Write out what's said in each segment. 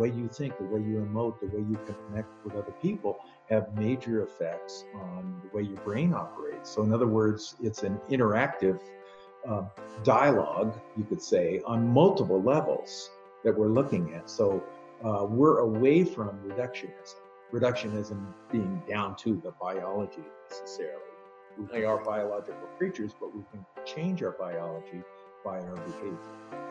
way you think, the way you emote, the way you connect with other people have major effects on the way your brain operates. So, in other words, it's an interactive uh, dialogue, you could say, on multiple levels that we're looking at. So, uh, we're away from reductionism. Reductionism being down to the biology necessarily. We are biological creatures, but we can change our biology by our behavior.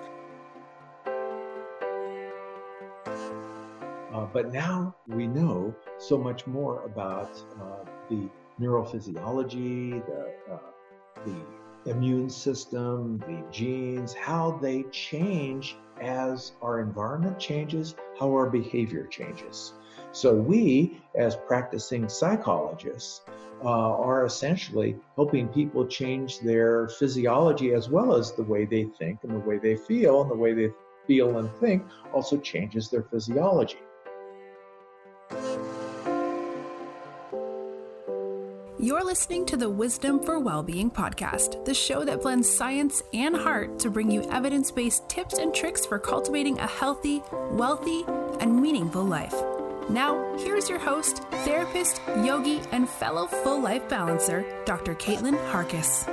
Uh, but now we know so much more about uh, the neurophysiology, the, uh, the immune system, the genes, how they change as our environment changes, how our behavior changes. So we, as practicing psychologists, uh, are essentially helping people change their physiology as well as the way they think and the way they feel, and the way they feel and think also changes their physiology. You're listening to the Wisdom for Wellbeing podcast, the show that blends science and heart to bring you evidence based tips and tricks for cultivating a healthy, wealthy, and meaningful life. Now, here's your host, therapist, yogi, and fellow full life balancer, Dr. Caitlin Harkess.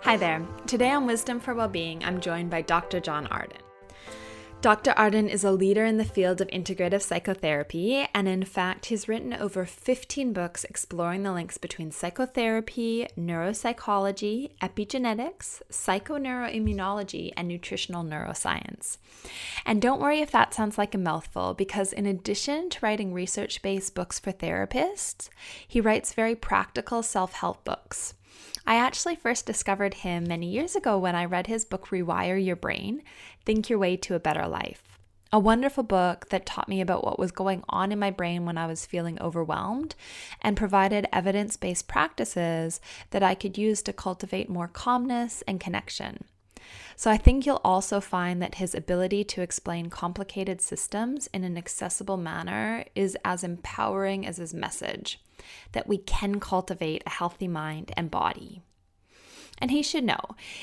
Hi there. Today on Wisdom for Wellbeing, I'm joined by Dr. John Arden. Dr. Arden is a leader in the field of integrative psychotherapy, and in fact, he's written over 15 books exploring the links between psychotherapy, neuropsychology, epigenetics, psychoneuroimmunology, and nutritional neuroscience. And don't worry if that sounds like a mouthful, because in addition to writing research based books for therapists, he writes very practical self help books. I actually first discovered him many years ago when I read his book Rewire Your Brain Think Your Way to a Better Life. A wonderful book that taught me about what was going on in my brain when I was feeling overwhelmed and provided evidence based practices that I could use to cultivate more calmness and connection. So I think you'll also find that his ability to explain complicated systems in an accessible manner is as empowering as his message that we can cultivate a healthy mind and body. And he should know,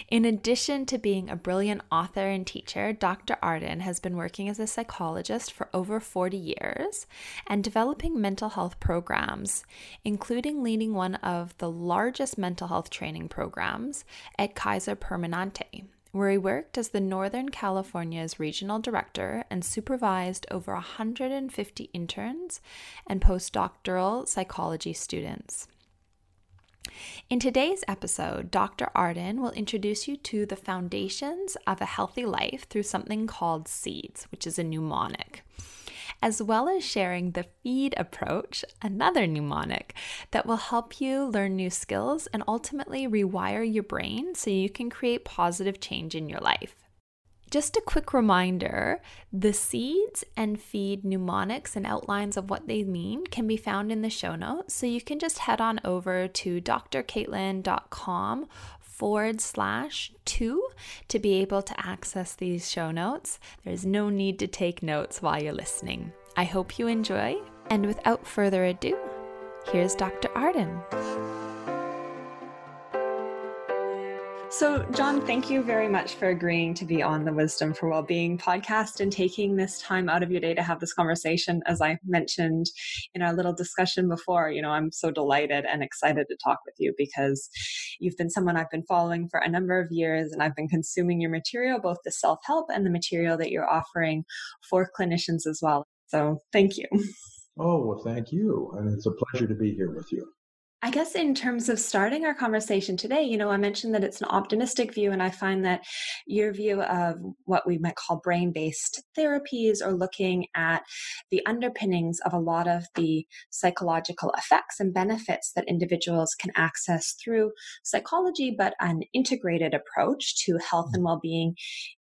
in addition to being a brilliant author and teacher, Dr. Arden has been working as a psychologist for over 40 years and developing mental health programs, including leading one of the largest mental health training programs at Kaiser Permanente, where he worked as the Northern California's regional director and supervised over 150 interns and postdoctoral psychology students. In today's episode, Dr. Arden will introduce you to the foundations of a healthy life through something called SEEDS, which is a mnemonic as well as sharing the feed approach, another mnemonic that will help you learn new skills and ultimately rewire your brain so you can create positive change in your life. Just a quick reminder the seeds and feed mnemonics and outlines of what they mean can be found in the show notes. So you can just head on over to drcaitlin.com forward slash two to be able to access these show notes. There's no need to take notes while you're listening. I hope you enjoy, and without further ado, here's Dr. Arden. So, John, thank you very much for agreeing to be on the Wisdom for Wellbeing podcast and taking this time out of your day to have this conversation. As I mentioned in our little discussion before, you know, I'm so delighted and excited to talk with you because you've been someone I've been following for a number of years and I've been consuming your material, both the self help and the material that you're offering for clinicians as well. So, thank you. Oh, well, thank you. And it's a pleasure to be here with you. I guess in terms of starting our conversation today, you know, I mentioned that it's an optimistic view, and I find that your view of what we might call brain based therapies or looking at the underpinnings of a lot of the psychological effects and benefits that individuals can access through psychology, but an integrated approach to health and mm-hmm. well being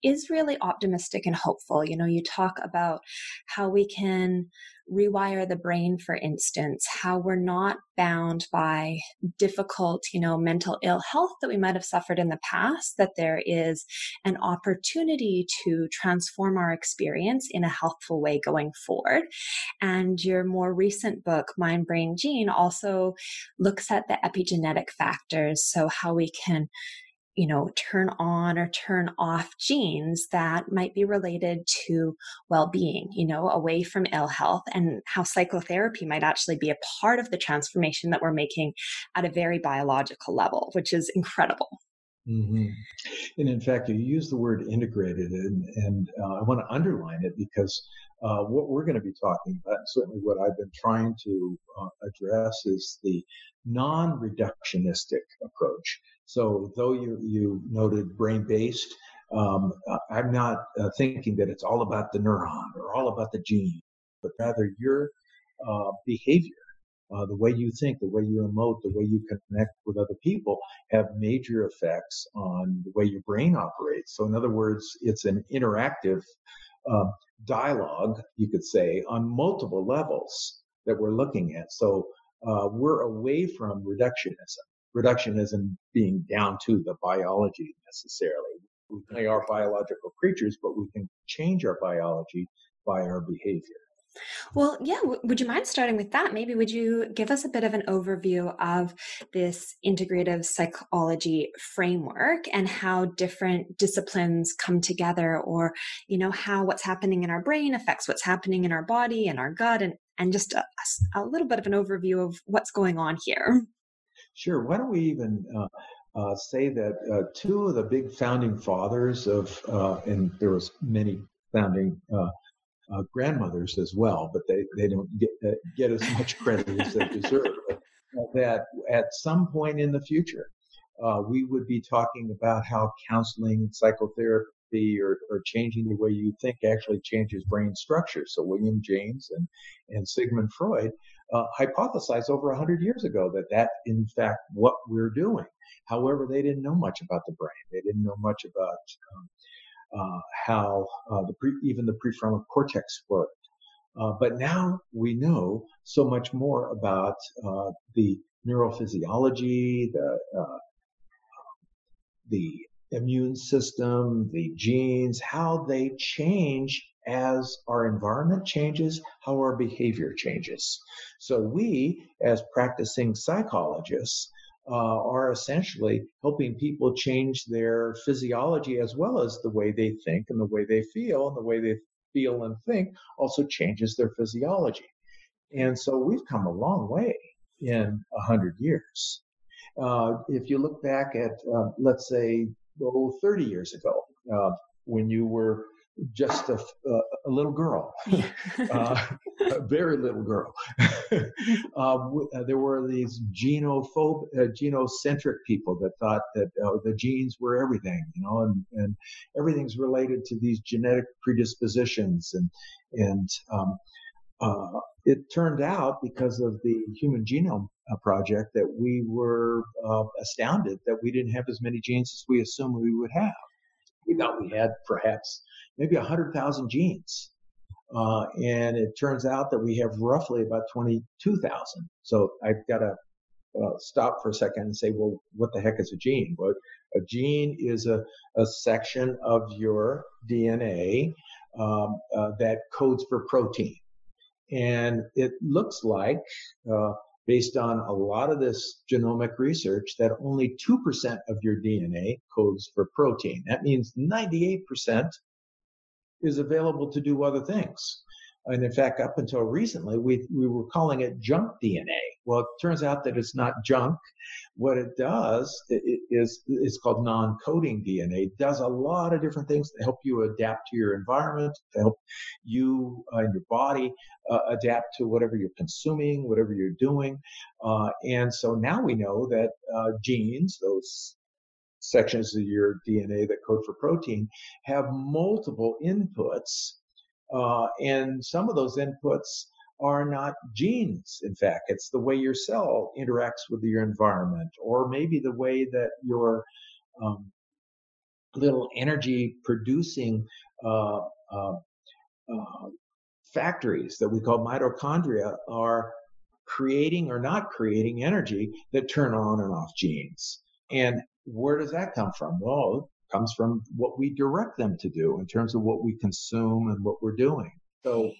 is really optimistic and hopeful. You know, you talk about how we can rewire the brain, for instance, how we're not bound by difficult, you know, mental ill health that we might have suffered in the past, that there is an opportunity to transform our experience in a healthful way going forward. And your more recent book, Mind, Brain, Gene, also looks at the epigenetic factors. So, how we can you know, turn on or turn off genes that might be related to well being, you know, away from ill health, and how psychotherapy might actually be a part of the transformation that we're making at a very biological level, which is incredible. Mm-hmm. And in fact, you use the word integrated, and, and uh, I want to underline it because uh, what we're going to be talking about, and certainly what I've been trying to uh, address, is the non reductionistic approach. So, though you, you noted brain based, um, I'm not uh, thinking that it's all about the neuron or all about the gene, but rather your uh, behavior uh, the way you think, the way you emote, the way you connect with other people have major effects on the way your brain operates. So, in other words, it's an interactive uh, dialogue, you could say, on multiple levels that we're looking at. So, uh, we're away from reductionism. Reductionism being down to the biology necessarily. We are biological creatures, but we can change our biology by our behavior. Well, yeah, would you mind starting with that? Maybe would you give us a bit of an overview of this integrative psychology framework and how different disciplines come together or, you know, how what's happening in our brain affects what's happening in our body and our gut and and just a, a little bit of an overview of what's going on here. Sure. Why don't we even uh, uh, say that uh, two of the big founding fathers of, uh, and there was many founding uh, uh, grandmothers as well, but they, they don't get, get as much credit as they deserve. That at some point in the future, we would be talking about how counseling, psychotherapy, or, or changing the way you think actually changes brain structure. So William James and, and Sigmund Freud uh, hypothesized over 100 years ago that that, in fact, what we're doing. However, they didn't know much about the brain. They didn't know much about um, uh, how uh, the pre, even the prefrontal cortex worked. Uh, but now we know so much more about uh, the neurophysiology, the uh, the immune system, the genes, how they change as our environment changes, how our behavior changes. So we, as practicing psychologists, uh, are essentially helping people change their physiology as well as the way they think and the way they feel and the way they feel and think also changes their physiology. And so we've come a long way in a hundred years. Uh, if you look back at, uh, let's say, oh, 30 years ago, uh, when you were just a, a little girl, uh, a very little girl. um, uh, there were these genophobe, uh, genocentric people that thought that uh, the genes were everything, you know, and, and everything's related to these genetic predispositions. And, and um, uh, it turned out because of the Human Genome uh, Project that we were astounded that we didn't have as many genes as we assumed we would have. We thought we had perhaps maybe 100,000 genes. Uh, and it turns out that we have roughly about 22,000. So I've got to uh, stop for a second and say, well, what the heck is a gene? Well, a gene is a, a section of your DNA um, uh, that codes for protein. And it looks like, uh, based on a lot of this genomic research, that only 2% of your DNA codes for protein. That means 98% is available to do other things. And in fact, up until recently, we, we were calling it junk DNA. Well, it turns out that it's not junk. What it does is it's called non-coding DNA. It does a lot of different things to help you adapt to your environment, to help you uh, and your body uh, adapt to whatever you're consuming, whatever you're doing. Uh, and so now we know that uh, genes, those sections of your DNA that code for protein have multiple inputs. Uh, and some of those inputs are not genes. In fact, it's the way your cell interacts with your environment, or maybe the way that your um, little energy producing uh, uh, uh, factories that we call mitochondria are creating or not creating energy that turn on and off genes. And where does that come from? Well, it comes from what we direct them to do in terms of what we consume and what we're doing. So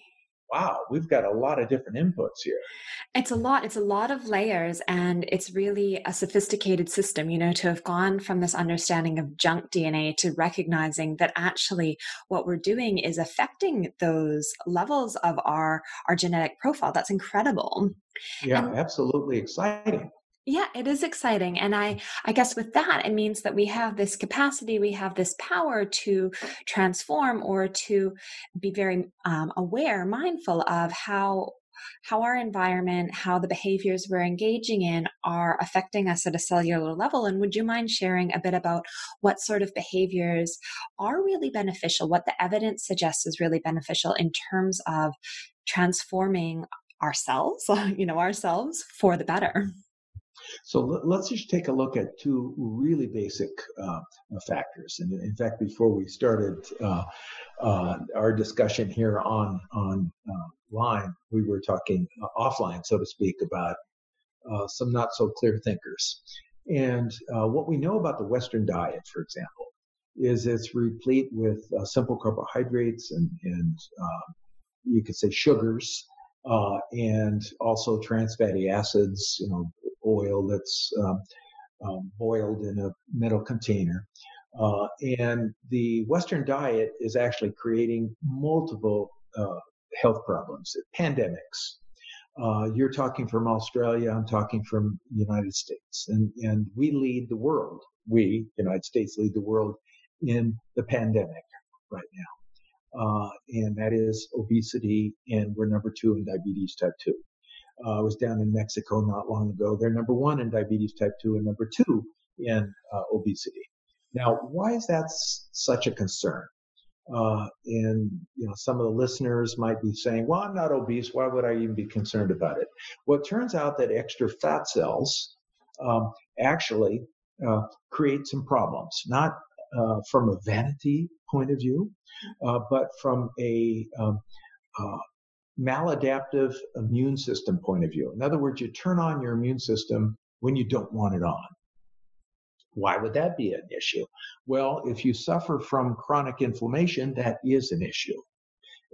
wow, we've got a lot of different inputs here. It's a lot. It's a lot of layers, and it's really a sophisticated system, you know, to have gone from this understanding of junk DNA to recognizing that actually what we're doing is affecting those levels of our, our genetic profile. That's incredible. Yeah, and, absolutely exciting yeah it is exciting and i i guess with that it means that we have this capacity we have this power to transform or to be very um, aware mindful of how how our environment how the behaviors we're engaging in are affecting us at a cellular level and would you mind sharing a bit about what sort of behaviors are really beneficial what the evidence suggests is really beneficial in terms of transforming ourselves you know ourselves for the better so let's just take a look at two really basic uh, factors. And in fact, before we started uh, uh, our discussion here on on uh, line, we were talking uh, offline, so to speak, about uh, some not so clear thinkers. And what we know about the Western diet, for example, is it's replete with simple carbohydrates and and you could say sugars. Uh, and also trans fatty acids, you know, oil that's um, um, boiled in a metal container. Uh, and the Western diet is actually creating multiple uh, health problems, pandemics. Uh, you're talking from Australia, I'm talking from the United States, and, and we lead the world. We, United States, lead the world in the pandemic right now. Uh, and that is obesity, and we're number two in diabetes type 2. Uh, was down in Mexico not long ago. They're number one in diabetes type 2 and number two in uh, obesity. Now, why is that s- such a concern? Uh, and you know, some of the listeners might be saying, "Well, I'm not obese. Why would I even be concerned about it?" Well, it turns out that extra fat cells um, actually uh, create some problems, not uh, from a vanity point of view, uh, but from a um, uh, maladaptive immune system point of view. In other words, you turn on your immune system when you don't want it on. Why would that be an issue? Well, if you suffer from chronic inflammation, that is an issue.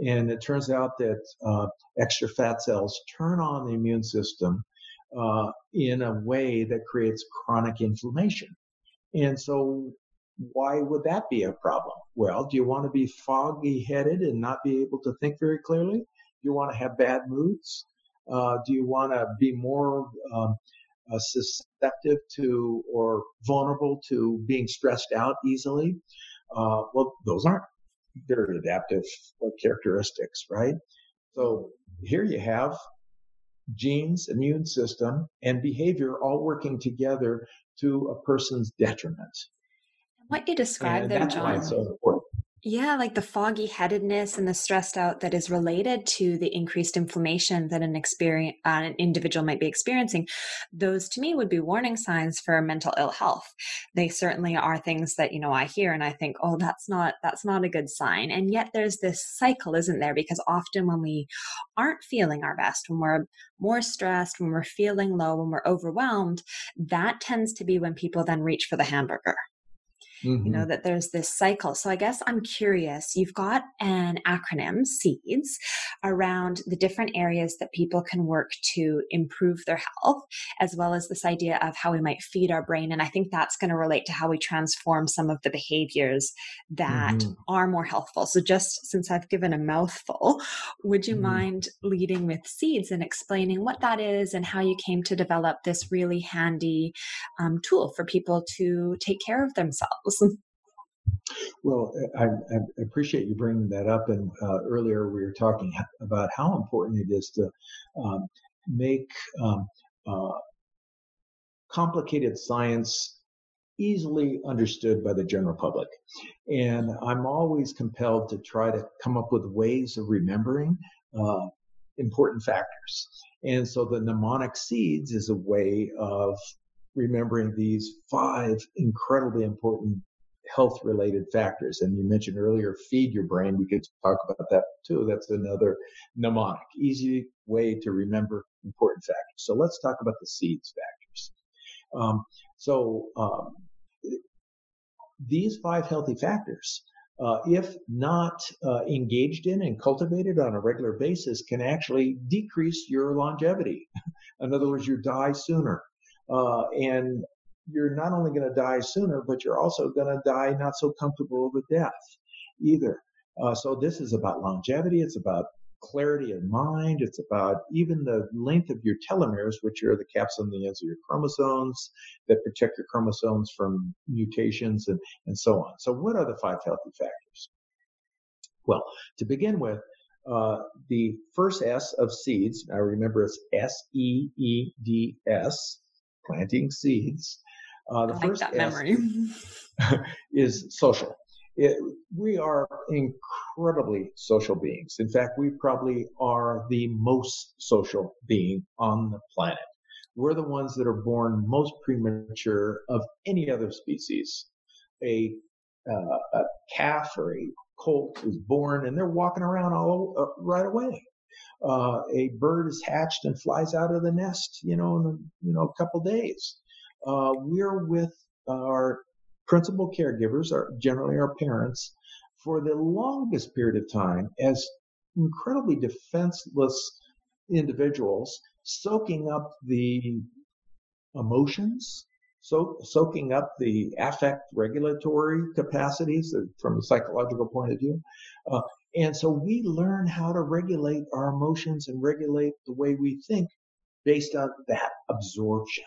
And it turns out that uh, extra fat cells turn on the immune system uh, in a way that creates chronic inflammation. And so, why would that be a problem? Well, do you want to be foggy headed and not be able to think very clearly? You want to have bad moods? Uh, do you want to be more um, uh, susceptible to or vulnerable to being stressed out easily? Uh, well, those aren't very adaptive characteristics, right? So here you have genes, immune system, and behavior all working together to a person's detriment. What you described there, John. So. Yeah, like the foggy headedness and the stressed out that is related to the increased inflammation that an experience uh, an individual might be experiencing. Those to me would be warning signs for mental ill health. They certainly are things that you know I hear and I think, oh, that's not that's not a good sign. And yet there's this cycle, isn't there? Because often when we aren't feeling our best, when we're more stressed, when we're feeling low, when we're overwhelmed, that tends to be when people then reach for the hamburger mm-hmm. you know mm-hmm. that there's this cycle so i guess i'm curious you've got an acronym seeds around the different areas that people can work to improve their health as well as this idea of how we might feed our brain and i think that's going to relate to how we transform some of the behaviors that mm-hmm. are more healthful so just since i've given a mouthful would you mm-hmm. mind leading with seeds and explaining what that is and how you came to develop this really handy um, tool for people to take care of themselves well, I, I, appreciate you bringing that up. And uh, earlier we were talking about how important it is to um, make um, uh, complicated science easily understood by the general public. And I'm always compelled to try to come up with ways of remembering uh, important factors. And so the mnemonic seeds is a way of remembering these five incredibly important health related factors. And you mentioned earlier, feed your brain. We could talk about that too. That's another mnemonic, easy way to remember important factors. So let's talk about the seeds factors. Um, so um, these five healthy factors uh, if not uh, engaged in and cultivated on a regular basis, can actually decrease your longevity. in other words, you die sooner. Uh, and you're not only going to die sooner, but you're also going to die not so comfortable with death either. Uh, so this is about longevity. It's about clarity of mind. It's about even the length of your telomeres, which are the caps on the ends of your chromosomes that protect your chromosomes from mutations and, and so on. So what are the five healthy factors? Well, to begin with, uh, the first S of seeds, I remember it's S-E-E-D-S, planting seeds. Uh, the I first like that memory. is social. It, we are incredibly social beings. In fact, we probably are the most social being on the planet. We're the ones that are born most premature of any other species. A, uh, a calf or a colt is born and they're walking around all uh, right away. Uh, a bird is hatched and flies out of the nest, you know, in a, you know a couple days. Uh, we're with our principal caregivers are generally our parents for the longest period of time as incredibly defenseless individuals soaking up the emotions so, soaking up the affect regulatory capacities from a psychological point of view uh, and so we learn how to regulate our emotions and regulate the way we think based on that absorption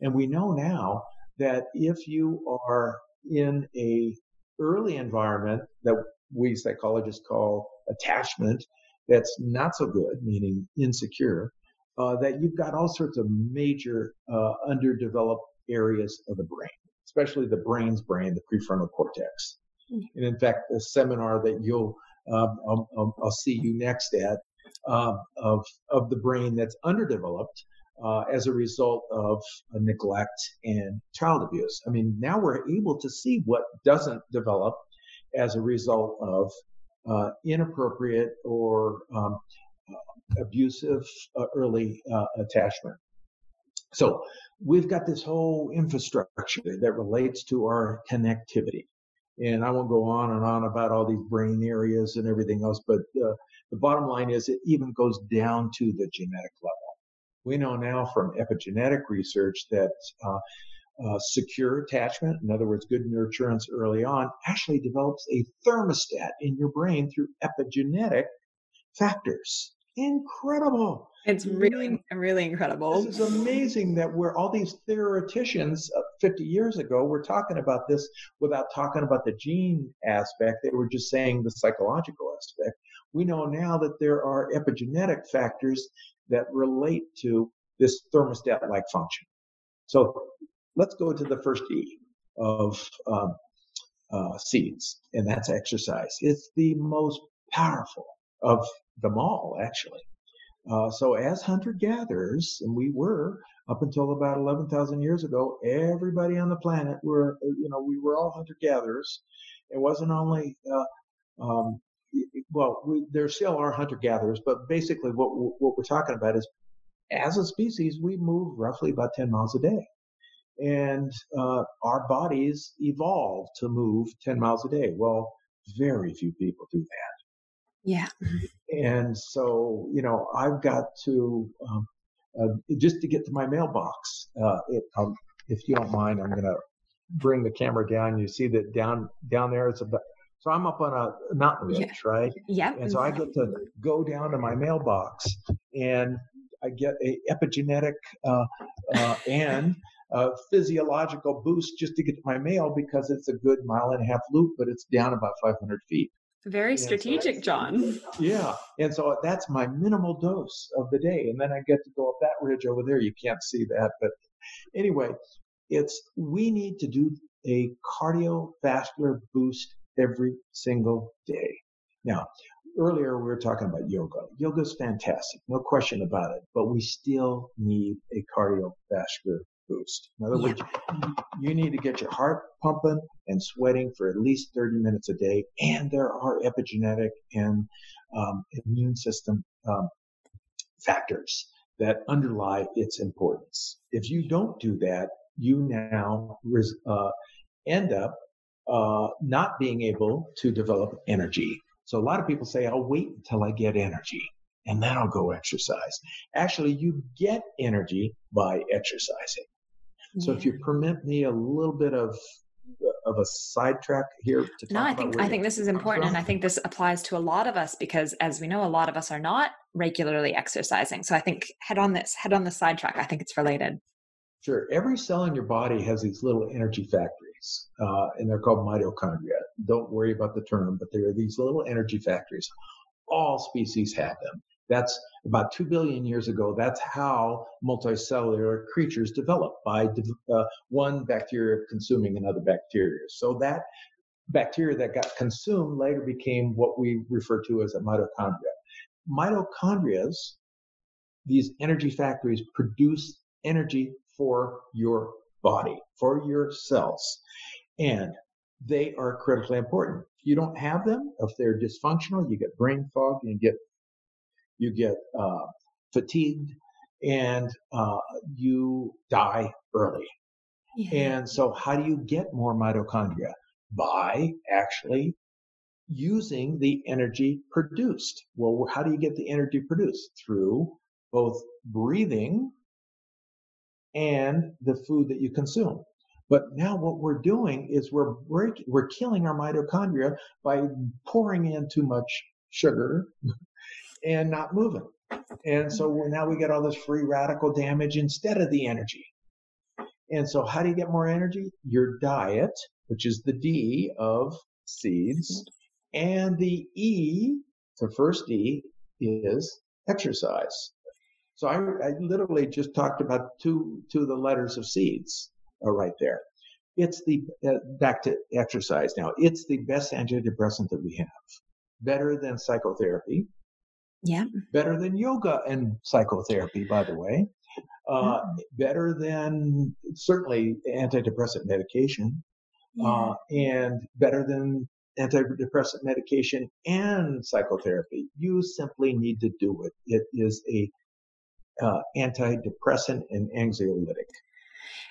and we know now that if you are in a early environment that we psychologists call attachment that's not so good, meaning insecure, uh, that you've got all sorts of major uh, underdeveloped areas of the brain, especially the brain's brain, the prefrontal cortex. Mm-hmm. And in fact, the seminar that you'll um, I'll, I'll, see you next at um, of of the brain that's underdeveloped uh, as a result of neglect and child abuse. I mean, now we're able to see what doesn't develop as a result of uh, inappropriate or um, uh, abusive uh, early uh, attachment. So we've got this whole infrastructure that relates to our connectivity. And I won't go on and on about all these brain areas and everything else, but uh, the bottom line is it even goes down to the genetic level. We know now from epigenetic research that uh, uh, secure attachment, in other words, good nurturance early on, actually develops a thermostat in your brain through epigenetic factors. Incredible. It's really, really incredible. This is amazing that we're all these theoreticians uh, 50 years ago were talking about this without talking about the gene aspect. They were just saying the psychological aspect. We know now that there are epigenetic factors that relate to this thermostat like function. So let's go to the first E of um, uh, seeds, and that's exercise. It's the most powerful of them all, actually. Uh, so as hunter gatherers, and we were up until about 11,000 years ago, everybody on the planet were, you know, we were all hunter gatherers. It wasn't only uh, um, well, we, there still are hunter gatherers, but basically what what we're talking about is, as a species, we move roughly about 10 miles a day, and uh, our bodies evolved to move 10 miles a day. Well, very few people do that. Yeah. And so, you know, I've got to um, uh, just to get to my mailbox. Uh, it, um, if you don't mind, I'm going to bring the camera down. You see that down down there, it's about so I'm up on a mountain ridge, yeah. right? Yeah. And so I get to go down to my mailbox and I get a epigenetic uh, uh, and a physiological boost just to get to my mail because it's a good mile and a half loop, but it's down about 500 feet. Very strategic, so John. Yeah. And so that's my minimal dose of the day. And then I get to go up that ridge over there. You can't see that. But anyway, it's we need to do a cardiovascular boost every single day. Now, earlier we were talking about yoga. Yoga is fantastic, no question about it, but we still need a cardiovascular boost. In other words, you need to get your heart pumping and sweating for at least 30 minutes a day. And there are epigenetic and um, immune system um, factors that underlie its importance. If you don't do that, you now uh, end up uh, not being able to develop energy. So a lot of people say, I'll wait until I get energy and then I'll go exercise. Actually, you get energy by exercising. So if you permit me a little bit of of a sidetrack here to no i think i think this is important and i think this applies to a lot of us because as we know a lot of us are not regularly exercising. So i think head on this head on the sidetrack i think it's related. Sure. Every cell in your body has these little energy factories uh, and they're called mitochondria. Don't worry about the term but there are these little energy factories. All species have them that's about 2 billion years ago. That's how multicellular creatures develop by uh, one bacteria consuming another bacteria. So that bacteria that got consumed later became what we refer to as a mitochondria. Mitochondria, these energy factories, produce energy for your body, for your cells. And they are critically important. If you don't have them, if they're dysfunctional, you get brain fog, you get you get uh, fatigued, and uh, you die early. Yeah. And so, how do you get more mitochondria? By actually using the energy produced. Well, how do you get the energy produced? Through both breathing and the food that you consume. But now what we're doing is we're breaking, we're killing our mitochondria by pouring in too much sugar and not moving. And so now we get all this free radical damage instead of the energy. And so how do you get more energy? Your diet, which is the D of seeds, and the E, the first E, is exercise. So I, I literally just talked about two, two of the letters of seeds are right there. It's the, uh, back to exercise now, it's the best antidepressant that we have. Better than psychotherapy, yeah. Better than yoga and psychotherapy, by the way. Uh, yeah. Better than certainly antidepressant medication. Yeah. Uh, and better than antidepressant medication and psychotherapy. You simply need to do it. It is a uh, antidepressant and anxiolytic.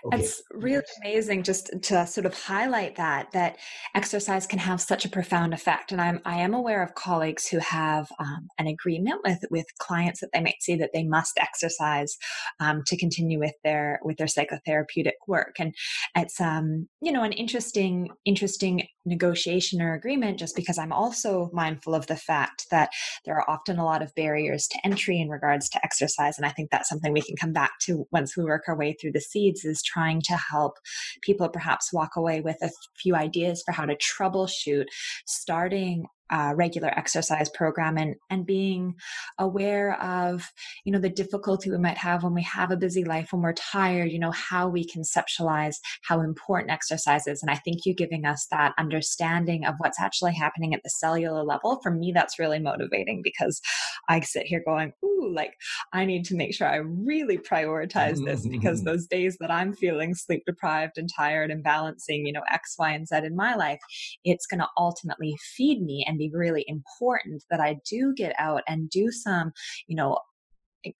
Okay. It's really amazing just to sort of highlight that that exercise can have such a profound effect. And I'm I am aware of colleagues who have um, an agreement with with clients that they might see that they must exercise um, to continue with their with their psychotherapeutic work. And it's um you know an interesting interesting negotiation or agreement just because I'm also mindful of the fact that there are often a lot of barriers to entry in regards to exercise. And I think that's something we can come back to once we work our way through the seeds is trying to help people perhaps walk away with a few ideas for how to troubleshoot starting uh, regular exercise program and and being aware of you know the difficulty we might have when we have a busy life when we're tired you know how we conceptualize how important exercise is. And i think you giving us that understanding of what's actually happening at the cellular level for me that's really motivating because i sit here going ooh like i need to make sure i really prioritize this because those days that i'm feeling sleep deprived and tired and balancing you know x y and z in my life it's going to ultimately feed me and be really important that I do get out and do some, you know,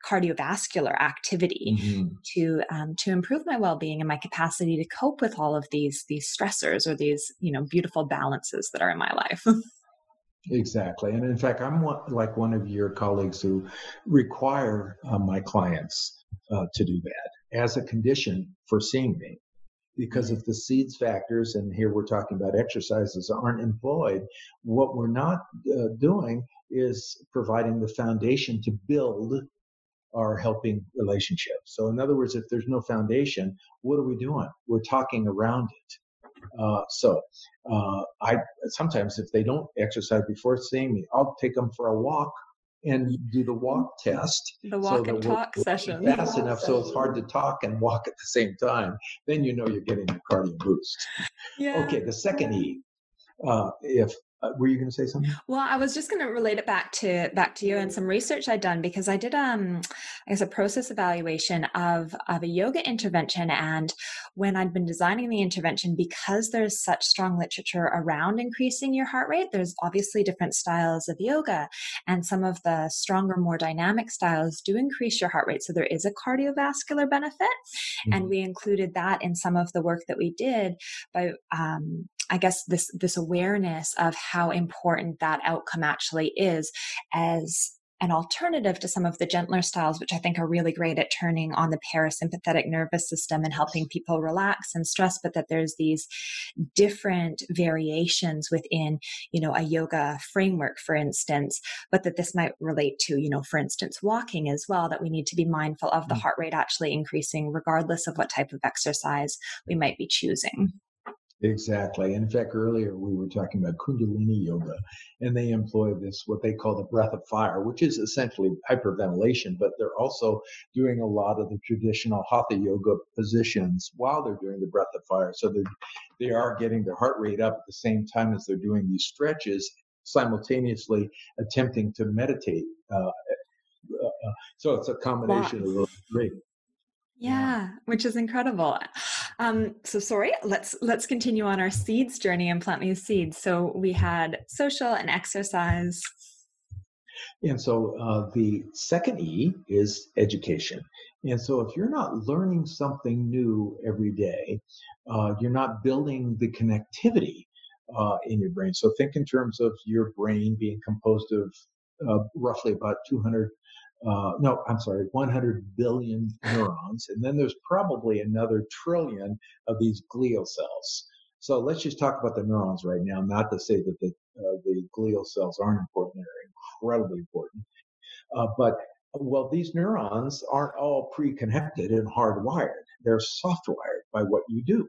cardiovascular activity mm-hmm. to um, to improve my well-being and my capacity to cope with all of these these stressors or these you know beautiful balances that are in my life exactly and in fact i'm one, like one of your colleagues who require uh, my clients uh, to do that as a condition for seeing me because if the seeds factors, and here we're talking about exercises, aren't employed, what we're not uh, doing is providing the foundation to build our helping relationship. So, in other words, if there's no foundation, what are we doing? We're talking around it. Uh, so, uh, I sometimes if they don't exercise before seeing me, I'll take them for a walk and do the walk test. The walk so and talk session. Fast enough so it's hard to talk and walk at the same time. Then you know you're getting a cardio boost. Yeah. Okay, the second E. Uh, if uh, were you going to say something? Well, I was just going to relate it back to back to you and some research I'd done because I did um I guess a process evaluation of of a yoga intervention and when I'd been designing the intervention because there's such strong literature around increasing your heart rate, there's obviously different styles of yoga and some of the stronger more dynamic styles do increase your heart rate so there is a cardiovascular benefit mm-hmm. and we included that in some of the work that we did by um I guess this this awareness of how important that outcome actually is as an alternative to some of the gentler styles, which I think are really great at turning on the parasympathetic nervous system and helping people relax and stress, but that there's these different variations within, you know, a yoga framework, for instance, but that this might relate to, you know, for instance, walking as well, that we need to be mindful of the mm. heart rate actually increasing regardless of what type of exercise we might be choosing. Exactly. In fact, earlier we were talking about Kundalini yoga, and they employ this, what they call the breath of fire, which is essentially hyperventilation, but they're also doing a lot of the traditional hatha yoga positions while they're doing the breath of fire. So they they are getting their heart rate up at the same time as they're doing these stretches, simultaneously attempting to meditate. Uh, uh, uh so it's a combination wow. of those three. Yeah, which is incredible. Um, so sorry, let's let's continue on our seeds journey and plant these seeds. So we had social and exercise. And so uh, the second E is education. And so if you're not learning something new every day, uh, you're not building the connectivity uh, in your brain. So think in terms of your brain being composed of uh, roughly about 200 uh, no, I'm sorry, 100 billion neurons. And then there's probably another trillion of these glial cells. So let's just talk about the neurons right now, not to say that the, uh, the glial cells aren't important. They're incredibly important. Uh, but well, these neurons aren't all pre-connected and hardwired. They're softwired by what you do.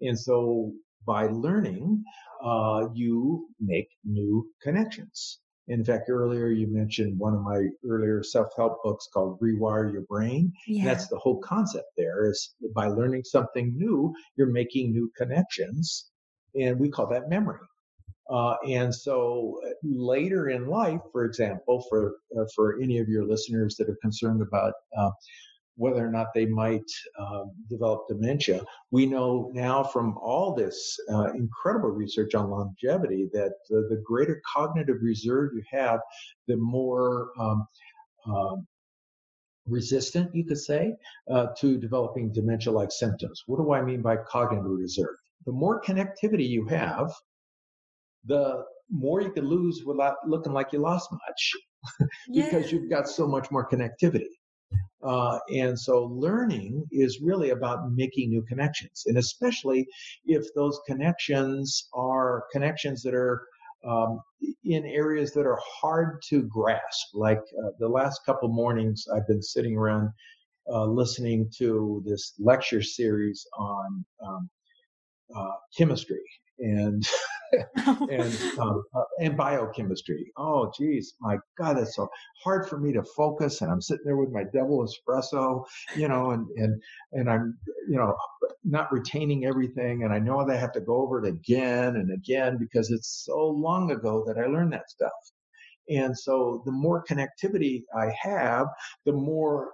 And so by learning, uh, you make new connections. In fact, earlier you mentioned one of my earlier self-help books called Rewire Your Brain. Yeah. That's the whole concept there is by learning something new, you're making new connections. And we call that memory. Uh, and so uh, later in life, for example, for uh, for any of your listeners that are concerned about uh, whether or not they might um, develop dementia. We know now from all this uh, incredible research on longevity that the, the, greater cognitive reserve you have, the more um, um, resistant, you could say, uh, to developing dementia like symptoms. What do I mean by cognitive reserve? The more connectivity you have, the more you can lose without looking like you lost much because yeah. you've got so much more connectivity. Uh, and so learning is really about making new connections. And especially if those connections are connections that are um, in areas that are hard to grasp. Like uh, the last couple mornings, I've been sitting around uh, listening to this lecture series on um, uh, chemistry and and um, uh, and biochemistry. Oh, geez, my God, it's so hard for me to focus. And I'm sitting there with my double espresso, you know, and and and I'm, you know, not retaining everything. And I know that I have to go over it again and again because it's so long ago that I learned that stuff. And so the more connectivity I have, the more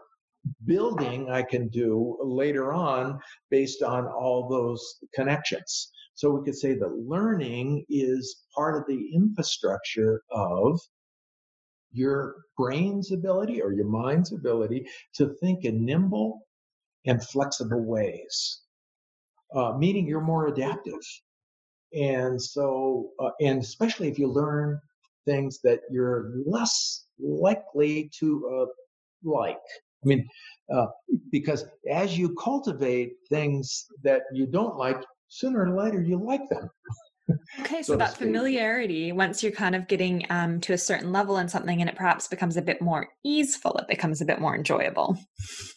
building I can do later on based on all those connections. So we could say that learning is part of the infrastructure of your brain's ability or your mind's ability to think in nimble and flexible ways, uh, meaning you're more adaptive. And so, uh, and especially if you learn things that you're less likely to uh, like. I mean, uh, because as you cultivate things that you don't like, sooner or later you like them. Okay, so, so that familiarity, once you're kind of getting um, to a certain level in something and it perhaps becomes a bit more easeful, it becomes a bit more enjoyable.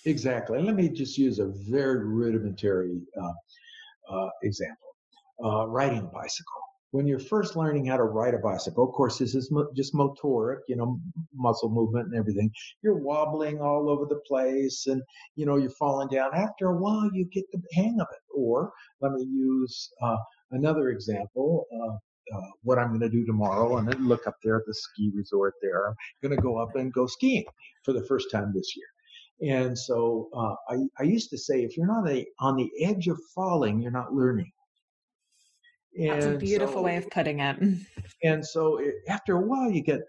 Exactly. let me just use a very rudimentary uh, uh, example uh, riding a bicycle when you're first learning how to ride a bicycle, of course, this is mo- just motoric, you know, muscle movement and everything. You're wobbling all over the place and, you know, you're falling down. After a while, you get the hang of it. Or let me use uh, another example. Uh, uh, what I'm going to do tomorrow, and then look up there at the ski resort there. I'm going to go up and go skiing for the first time this year. And so uh, I, I used to say, if you're not a, on the edge of falling, you're not learning. That's a beautiful so, way of putting it. And so it, after a while, you get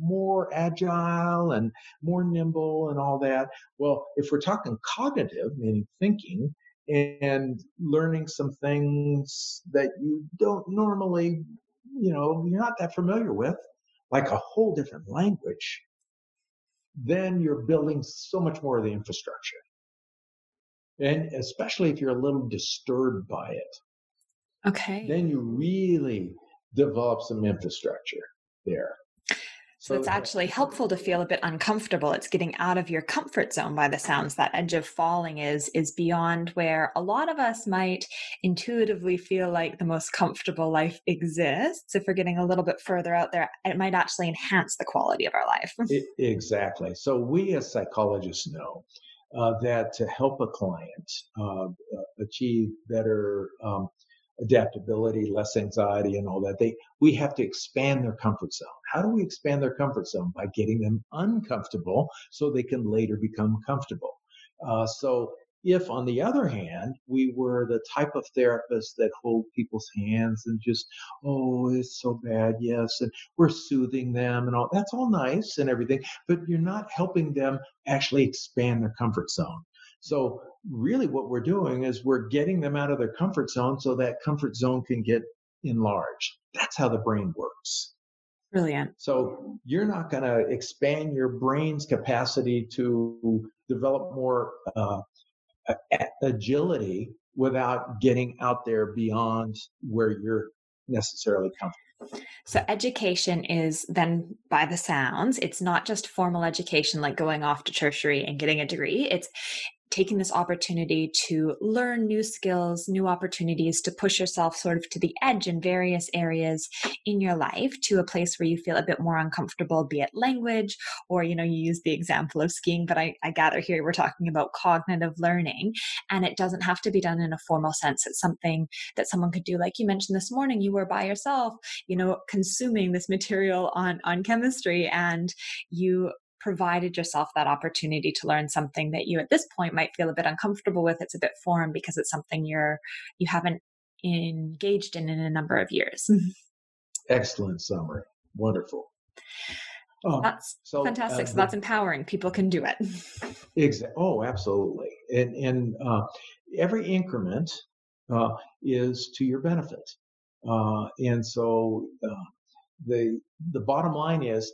more agile and more nimble and all that. Well, if we're talking cognitive, meaning thinking, and learning some things that you don't normally, you know, you're not that familiar with, like a whole different language, then you're building so much more of the infrastructure. And especially if you're a little disturbed by it. Okay. Then you really develop some infrastructure there. So it's actually helpful to feel a bit uncomfortable. It's getting out of your comfort zone by the sounds. That edge of falling is is beyond where a lot of us might intuitively feel like the most comfortable life exists. If we're getting a little bit further out there, it might actually enhance the quality of our life. it, exactly. So we as psychologists know uh, that to help a client uh, achieve better um, adaptability, less anxiety, and all that. They we have to expand their comfort zone. How do we expand their comfort zone? By getting them uncomfortable so they can later become comfortable. Uh, so if on the other hand we were the type of therapist that hold people's hands and just oh it's so bad yes and we're soothing them and all that's all nice and everything but you're not helping them actually expand their comfort zone so really what we're doing is we're getting them out of their comfort zone so that comfort zone can get enlarged. That's how the brain works. Brilliant. So you're not going to expand your brain's capacity to develop more uh, agility without getting out there beyond where you're necessarily comfortable. So, education is then by the sounds, it's not just formal education like going off to tertiary and getting a degree. It's taking this opportunity to learn new skills, new opportunities to push yourself sort of to the edge in various areas in your life to a place where you feel a bit more uncomfortable, be it language or, you know, you use the example of skiing, but I, I gather here we're talking about cognitive learning and it doesn't have to be done in a formal sense. It's something that someone could do. Like you mentioned this morning, you were by yourself, you know, consuming this material on, on chemistry and you provided yourself that opportunity to learn something that you at this point might feel a bit uncomfortable with. It's a bit foreign because it's something you're you haven't engaged in in a number of years. Excellent summary. Wonderful. Oh, that's so, fantastic. uh, so that's empowering. People can do it. Exactly oh absolutely. And and uh, every increment uh, is to your benefit. Uh, and so uh, the the bottom line is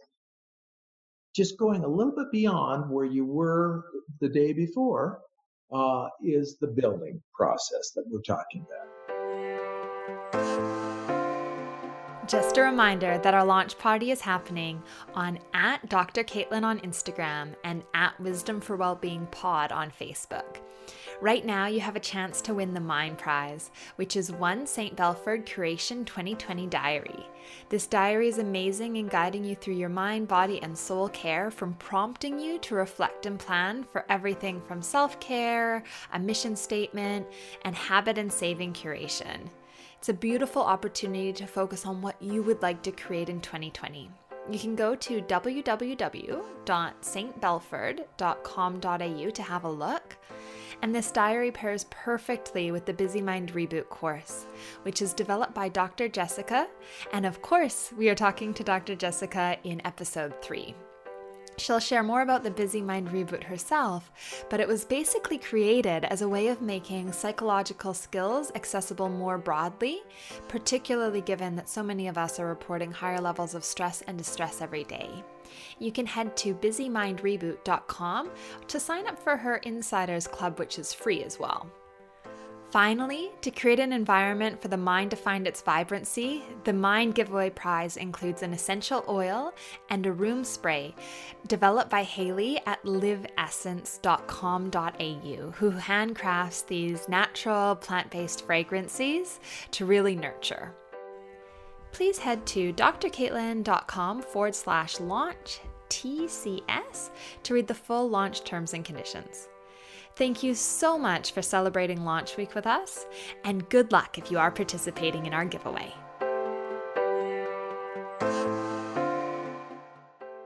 just going a little bit beyond where you were the day before uh, is the building process that we're talking about. Just a reminder that our launch party is happening on at Dr. Caitlin on Instagram and at Wisdom for Wellbeing Pod on Facebook. Right now, you have a chance to win the Mind Prize, which is one St. Belford Curation 2020 diary. This diary is amazing in guiding you through your mind, body, and soul care, from prompting you to reflect and plan for everything from self care, a mission statement, and habit and saving curation. It's a beautiful opportunity to focus on what you would like to create in 2020. You can go to www.stbelford.com.au to have a look. And this diary pairs perfectly with the Busy Mind Reboot course, which is developed by Dr. Jessica. And of course, we are talking to Dr. Jessica in episode three. She'll share more about the Busy Mind reboot herself, but it was basically created as a way of making psychological skills accessible more broadly, particularly given that so many of us are reporting higher levels of stress and distress every day. You can head to busymindreboot.com to sign up for her Insiders Club, which is free as well. Finally, to create an environment for the mind to find its vibrancy, the Mind Giveaway Prize includes an essential oil and a room spray developed by Haley at liveessence.com.au, who handcrafts these natural plant based fragrances to really nurture. Please head to drcaitlin.com forward slash launch TCS to read the full launch terms and conditions. Thank you so much for celebrating Launch Week with us, and good luck if you are participating in our giveaway.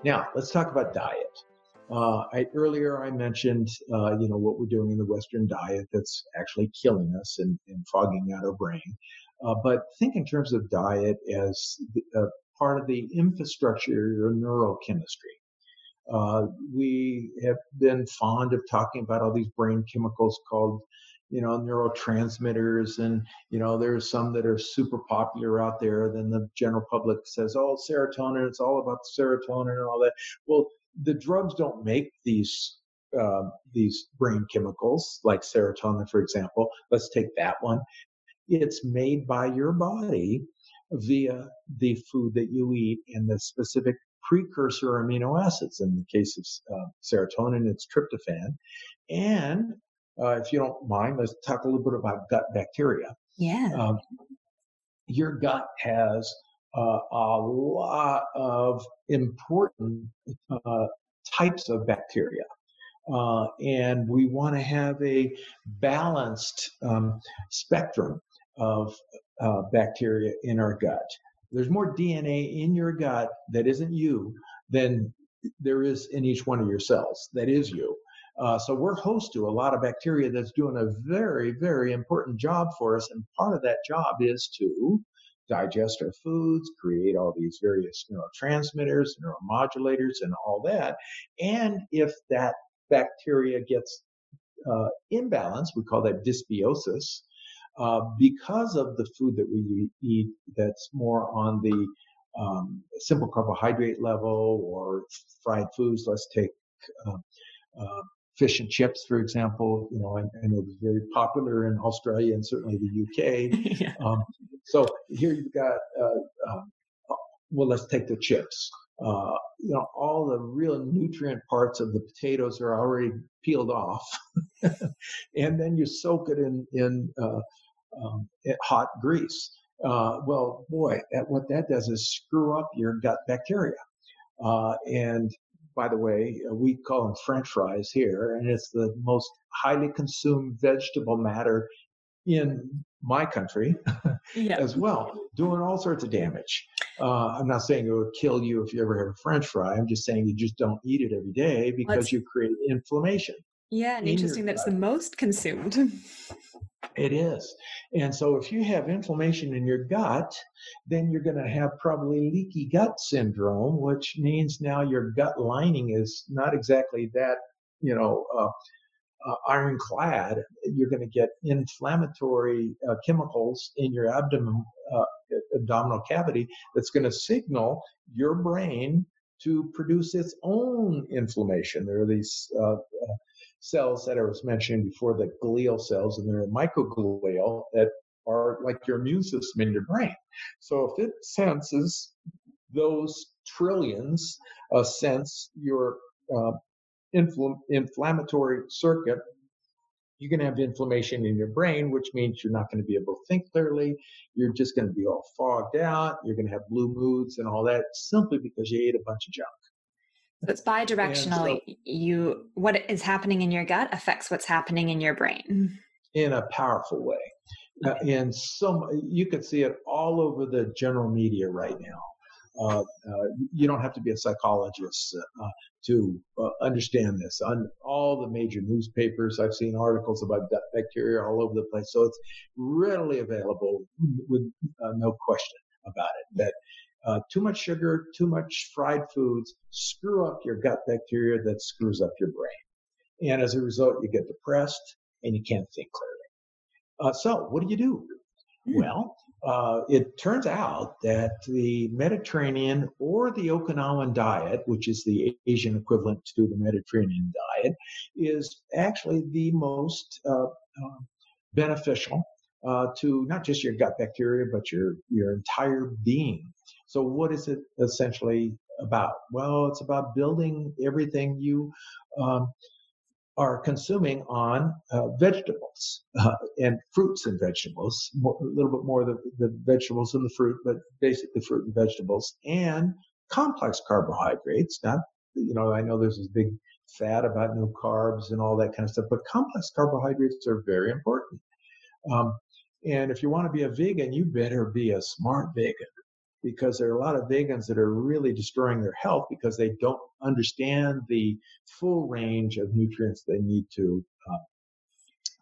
Now, let's talk about diet. Uh, I, earlier, I mentioned, uh, you know, what we're doing in the Western diet that's actually killing us and, and fogging out our brain. Uh, but think in terms of diet as the, uh, part of the infrastructure of neurochemistry. Uh, we have been fond of talking about all these brain chemicals called you know neurotransmitters and you know there's some that are super popular out there. Then the general public says oh serotonin it's all about serotonin and all that. Well the drugs don't make these uh, these brain chemicals like serotonin for example. Let's take that one. It's made by your body via the food that you eat and the specific precursor amino acids. In the case of uh, serotonin, it's tryptophan. And uh, if you don't mind, let's talk a little bit about gut bacteria. Yeah. Um, your gut has uh, a lot of important uh, types of bacteria. Uh, and we want to have a balanced um, spectrum of uh, bacteria in our gut. There's more DNA in your gut that isn't you than there is in each one of your cells that is you. Uh, so we're host to a lot of bacteria that's doing a very, very important job for us. And part of that job is to digest our foods, create all these various neurotransmitters, neuromodulators, and all that. And if that bacteria gets uh, imbalanced, we call that dysbiosis, uh, because of the food that we eat that's more on the um, simple carbohydrate level or fried foods. Let's take uh, uh, fish and chips, for example. You know, I, I know it's very popular in Australia and certainly the UK. yeah. um, so here you've got, uh, um, well, let's take the chips. Uh, you know, all the real nutrient parts of the potatoes are already peeled off, and then you soak it in in uh, um, hot grease. Uh, well, boy, that, what that does is screw up your gut bacteria. Uh, and by the way, uh, we call them French fries here, and it's the most highly consumed vegetable matter in my country yeah. as well, doing all sorts of damage. Uh, I'm not saying it would kill you if you ever have a French fry. I'm just saying you just don't eat it every day because Let's... you create inflammation. Yeah, and interesting that's the most consumed. It is. And so if you have inflammation in your gut, then you're going to have probably leaky gut syndrome, which means now your gut lining is not exactly that, you know, uh, uh, ironclad. You're going to get inflammatory uh, chemicals in your abdomen, uh, abdominal cavity that's going to signal your brain to produce its own inflammation. There are these uh, uh, cells that I was mentioning before, the glial cells, and they're microglial that are like your immune system in your brain. So if it senses those trillions uh, sense your uh, infl- inflammatory circuit, you're going to have inflammation in your brain, which means you're not going to be able to think clearly. You're just going to be all fogged out. You're going to have blue moods and all that simply because you ate a bunch of junk. So it's bidirectional. So, you what is happening in your gut affects what's happening in your brain in a powerful way. Uh, and so you can see it all over the general media right now. Uh, uh, you don't have to be a psychologist uh, to uh, understand this. On all the major newspapers, I've seen articles about gut bacteria all over the place. So it's readily available with uh, no question about it. That uh, too much sugar, too much fried foods screw up your gut bacteria that screws up your brain. And as a result, you get depressed and you can't think clearly. Uh, so, what do you do? Mm. Well, uh, it turns out that the Mediterranean or the Okinawan diet, which is the Asian equivalent to the Mediterranean diet, is actually the most uh, uh, beneficial uh, to not just your gut bacteria, but your, your entire being. So, what is it essentially about? Well, it's about building everything you um, are consuming on uh, vegetables uh, and fruits and vegetables, more, a little bit more the, the vegetables and the fruit, but basically fruit and vegetables, and complex carbohydrates. Not, you know, I know there's this big fad about no carbs and all that kind of stuff, but complex carbohydrates are very important. Um, and if you want to be a vegan, you better be a smart vegan because there are a lot of vegans that are really destroying their health because they don't understand the full range of nutrients they need to uh,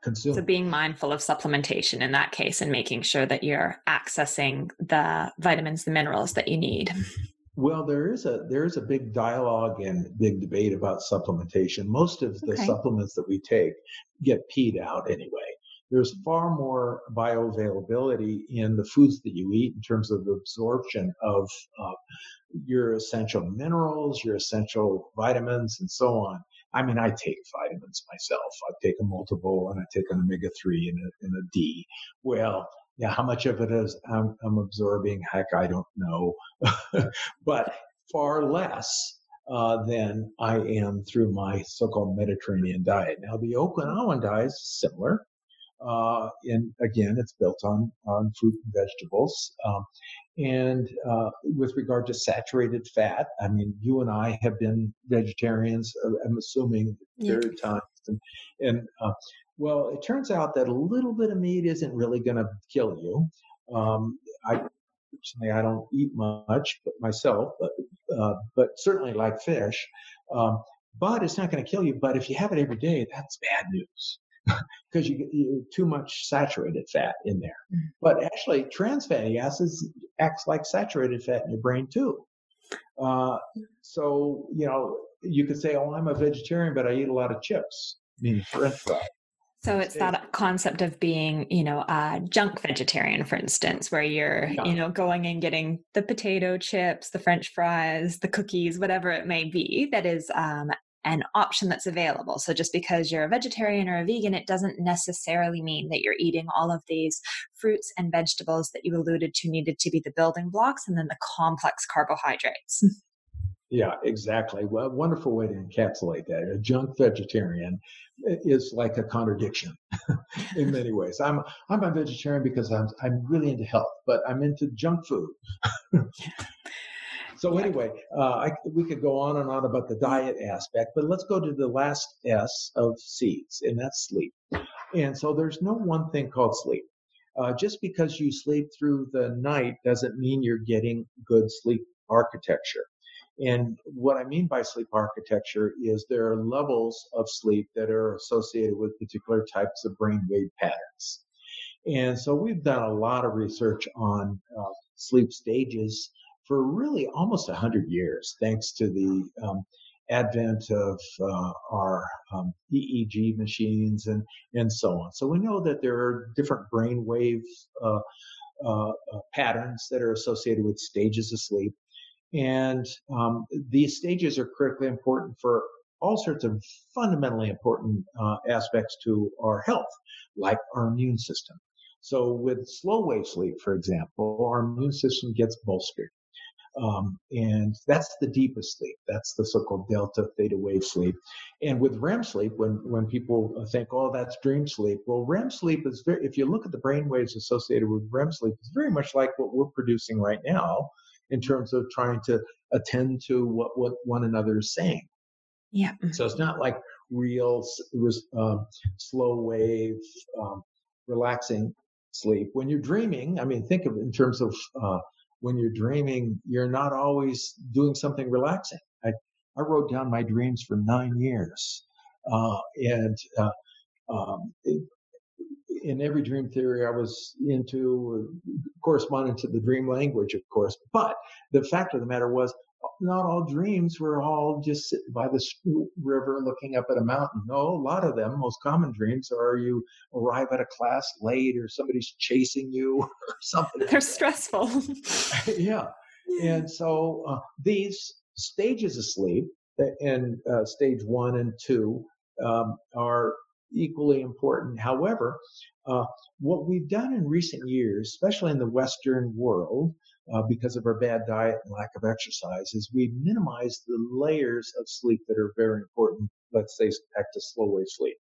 consume. So, being mindful of supplementation in that case and making sure that you're accessing the vitamins, the minerals that you need. Well, there is a there is a big dialogue and big debate about supplementation. Most of the okay. supplements that we take get peed out anyway. There's far more bioavailability in the foods that you eat in terms of absorption of uh, your essential minerals, your essential vitamins, and so on. I mean, I take vitamins myself. I take a multiple and I take an omega 3 and a, and a D. Well, yeah, how much of it is I'm, I'm absorbing? Heck, I don't know. but far less uh, than I am through my so-called Mediterranean diet. Now, the Okinawan diet is similar. Uh, and again, it's built on, on fruit and vegetables. Um, and uh, with regard to saturated fat, I mean, you and I have been vegetarians, uh, I'm assuming, yeah. times. And, and uh, well, it turns out that a little bit of meat isn't really going to kill you. Um, I personally, I don't eat much but myself, but uh, but certainly like fish. Um, but it's not going to kill you. But if you have it every day, that's bad news because you get too much saturated fat in there. Mm-hmm. But actually, trans fatty acids acts like saturated fat in your brain too. Uh, so you know, you could say, "Oh, I'm a vegetarian, but I eat a lot of chips." meaning French fries. So it's that concept of being, you know, a junk vegetarian, for instance, where you're, yeah. you know, going and getting the potato chips, the French fries, the cookies, whatever it may be, that is um, an option that's available. So just because you're a vegetarian or a vegan, it doesn't necessarily mean that you're eating all of these fruits and vegetables that you alluded to needed to be the building blocks and then the complex carbohydrates. Yeah, exactly. Well, wonderful way to encapsulate that. A junk vegetarian is like a contradiction in many ways. I'm I'm a vegetarian because I'm I'm really into health, but I'm into junk food. so anyway, uh, I, we could go on and on about the diet aspect, but let's go to the last S of seeds, and that's sleep. And so there's no one thing called sleep. Uh, just because you sleep through the night doesn't mean you're getting good sleep architecture. And what I mean by sleep architecture is there are levels of sleep that are associated with particular types of brainwave patterns. And so we've done a lot of research on uh, sleep stages for really almost 100 years, thanks to the um, advent of uh, our um, EEG machines and, and so on. So we know that there are different brainwave uh, uh, uh patterns that are associated with stages of sleep. And um, these stages are critically important for all sorts of fundamentally important uh, aspects to our health, like our immune system. So with slow wave sleep, for example, our immune system gets bolstered. Um, and that's the deepest sleep. That's the so-called delta theta wave sleep. And with REM sleep, when when people think, "Oh, that's dream sleep," well, REM sleep is very. If you look at the brain waves associated with REM sleep, it's very much like what we're producing right now in terms of trying to attend to what, what one another is saying. Yeah. So it's not like real um, slow wave, um, relaxing sleep. When you're dreaming, I mean, think of it in terms of uh, when you're dreaming, you're not always doing something relaxing. I, I wrote down my dreams for nine years. Uh, and uh, um, it, in every dream theory I was into corresponding to the dream language, of course. But the fact of the matter was, not all dreams were all just sitting by the river looking up at a mountain. No, a lot of them, most common dreams are you arrive at a class late or somebody's chasing you or something. They're stressful. yeah. And so uh, these stages of sleep in uh, stage one and two um, are equally important. However, uh, what we've done in recent years, especially in the Western world, uh, because of our bad diet and lack of exercise, is we minimize the layers of sleep that are very important. Let's say back to slow wave sleep,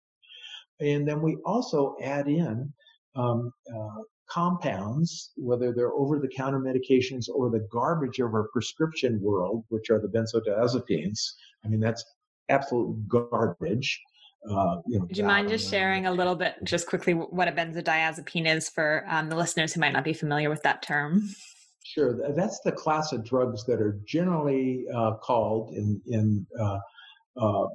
and then we also add in um, uh, compounds, whether they're over-the-counter medications or the garbage of our prescription world, which are the benzodiazepines. I mean, that's absolute garbage. Uh, you know, Would you mind just sharing a little bit, just quickly, what a benzodiazepine is for um, the listeners who might not be familiar with that term? Sure, that's the class of drugs that are generally uh, called in in uh, uh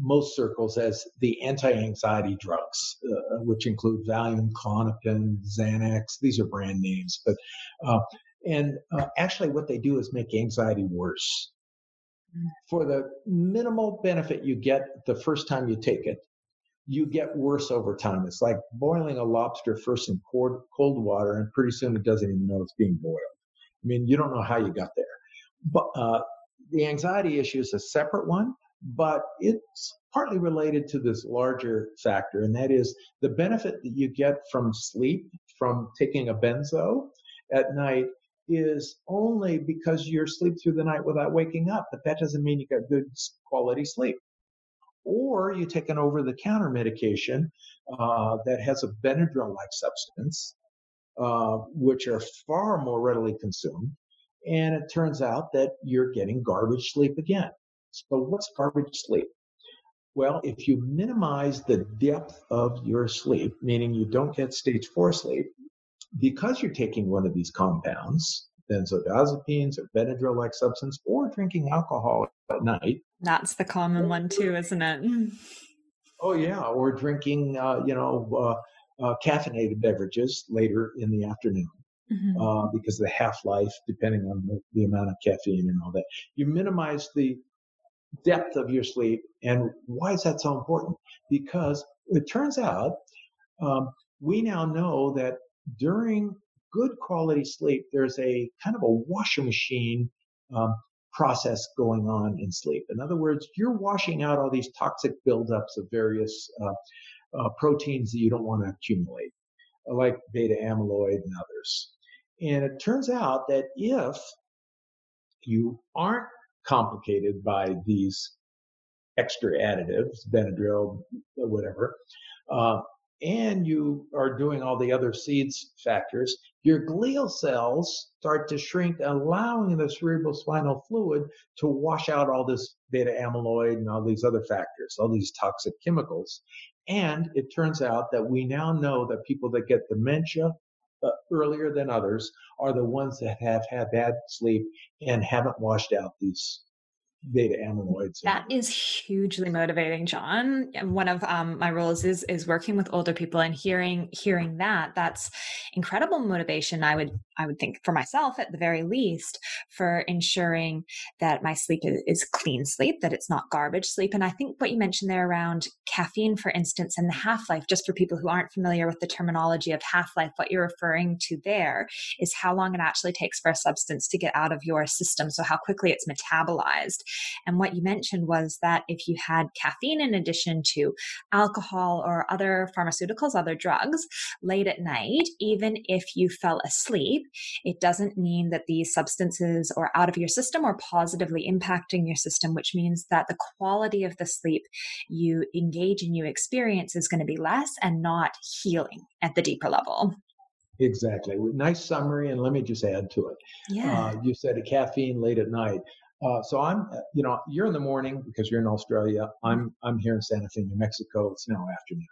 most circles as the anti-anxiety drugs, uh, which include Valium, Klonopin, Xanax. These are brand names, but uh, and actually, what they do is make anxiety worse for the minimal benefit you get the first time you take it, you get worse over time. It's like boiling a lobster first in cold, cold water, and pretty soon it doesn't even know it's being boiled. I mean, you don't know how you got there. But uh, the anxiety issue is a separate one, but it's partly related to this larger factor, and that is the benefit that you get from sleep, from taking a benzo at night is only because you're asleep through the night without waking up, but that doesn't mean you got good quality sleep. Or you take an over the counter medication uh, that has a Benadryl like substance, uh, which are far more readily consumed. And it turns out that you're getting garbage sleep again. So, what's garbage sleep? Well, if you minimize the depth of your sleep, meaning you don't get stage four sleep, because you're taking one of these compounds, benzodiazepines or Benadryl like substance, or drinking alcohol at night. That's the common one too, isn't it? Oh, yeah. Or drinking, uh, you know, uh, caffeinated beverages later in the afternoon. Mm-hmm. Uh, because the half life, depending on the, the amount of caffeine and all that, you minimize the depth of your sleep. And why is that so important? Because it turns out um, we now know that during good quality sleep, there's a kind of a washing machine um, process going on in sleep. In other words, you're washing out all these toxic buildups of various uh, uh, proteins that you don't want to accumulate, like beta amyloid and others. And it turns out that if you aren't complicated by these extra additives, Benadryl, whatever, uh, and you are doing all the other seeds factors, your glial cells start to shrink, allowing the cerebral spinal fluid to wash out all this beta amyloid and all these other factors, all these toxic chemicals. And it turns out that we now know that people that get dementia uh, earlier than others are the ones that have had bad sleep and haven't washed out these beta amyloids. That is hugely motivating, John. One of um, my roles is is working with older people and hearing hearing that. That's incredible motivation. I would I would think for myself at the very least for ensuring that my sleep is, is clean sleep, that it's not garbage sleep. And I think what you mentioned there around caffeine, for instance, and the half life. Just for people who aren't familiar with the terminology of half life, what you're referring to there is how long it actually takes for a substance to get out of your system. So how quickly it's metabolized. And what you mentioned was that if you had caffeine in addition to alcohol or other pharmaceuticals, other drugs late at night, even if you fell asleep, it doesn't mean that these substances are out of your system or positively impacting your system, which means that the quality of the sleep you engage in, you experience is going to be less and not healing at the deeper level. Exactly. Nice summary, and let me just add to it. Yeah. Uh, you said a caffeine late at night. Uh, so I'm, uh, you know, you're in the morning because you're in Australia. I'm, I'm here in Santa Fe, New Mexico. It's now afternoon.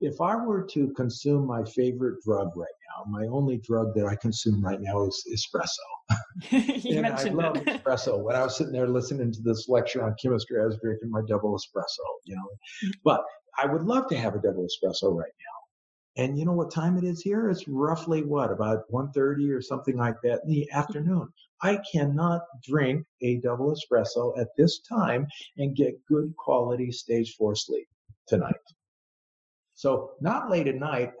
If I were to consume my favorite drug right now, my only drug that I consume right now is espresso. you and I love espresso. When I was sitting there listening to this lecture on chemistry, I was drinking my double espresso, you know. But I would love to have a double espresso right now. And you know what time it is here? It's roughly what, about 1.30 or something like that in the afternoon. I cannot drink a double espresso at this time and get good quality stage four sleep tonight. So not late at night,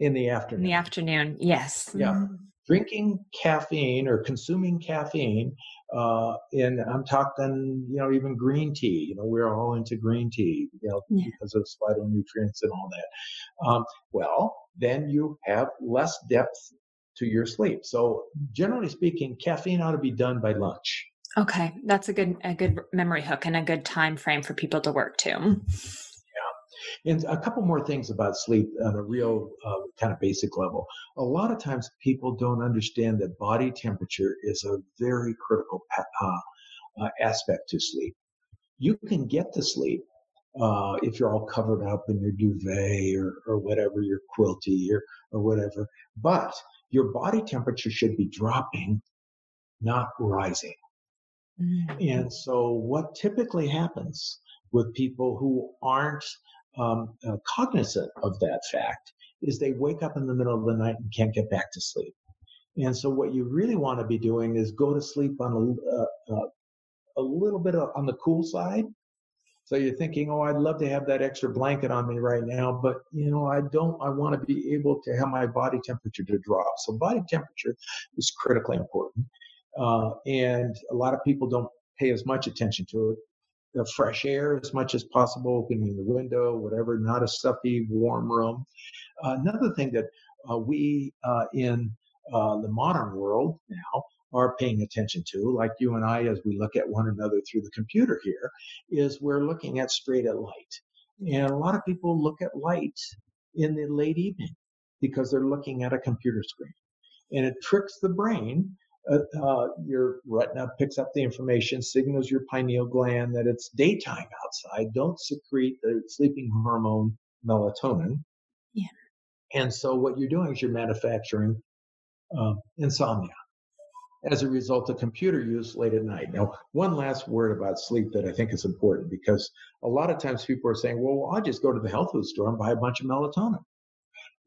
in the afternoon. In the afternoon, yes. Yeah. Mm-hmm. Drinking caffeine or consuming caffeine, uh, and I'm talking, you know, even green tea. You know, we're all into green tea, you know, yeah. because of phytonutrients and all that. Um, well, then you have less depth to your sleep. So generally speaking, caffeine ought to be done by lunch. Okay, that's a good a good memory hook and a good time frame for people to work to. And a couple more things about sleep on a real uh, kind of basic level. A lot of times people don't understand that body temperature is a very critical uh, uh, aspect to sleep. You can get to sleep uh, if you're all covered up in your duvet or, or whatever, your quilty or, or whatever. But your body temperature should be dropping, not rising. Mm-hmm. And so, what typically happens with people who aren't um, uh, cognizant of that fact is they wake up in the middle of the night and can't get back to sleep. And so, what you really want to be doing is go to sleep on a, uh, uh, a little bit on the cool side So you're thinking, oh, I'd love to have that extra blanket on me right now, but you know, I don't. I want to be able to have my body temperature to drop. So body temperature is critically important, uh, and a lot of people don't pay as much attention to it. The fresh air as much as possible, opening the window, whatever, not a stuffy, warm room. Uh, another thing that uh, we uh, in uh, the modern world now are paying attention to, like you and I, as we look at one another through the computer here, is we're looking at straight at light. And a lot of people look at light in the late evening because they're looking at a computer screen. And it tricks the brain. Uh, uh, your retina picks up the information, signals your pineal gland that it's daytime outside. Don't secrete the sleeping hormone melatonin. Yeah. And so what you're doing is you're manufacturing uh, insomnia as a result of computer use late at night. Now, one last word about sleep that I think is important because a lot of times people are saying, well, I'll just go to the health food store and buy a bunch of melatonin.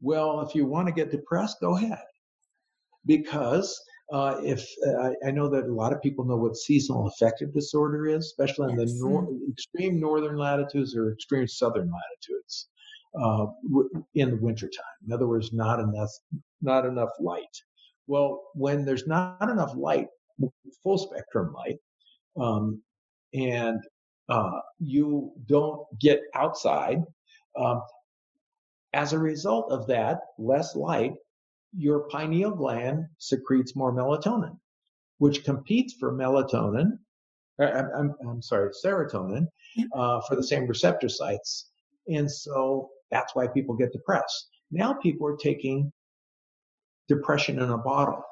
Well, if you want to get depressed, go ahead. Because uh, if uh, I know that a lot of people know what seasonal affective disorder is, especially in yes. the nor- extreme northern latitudes or extreme southern latitudes uh, in the wintertime. In other words, not enough, not enough light. Well, when there's not enough light, full spectrum light, um, and uh, you don't get outside, um, as a result of that, less light, your pineal gland secretes more melatonin, which competes for melatonin. Uh, I'm, I'm sorry, serotonin uh, for the same receptor sites. And so that's why people get depressed. Now people are taking depression in a bottle.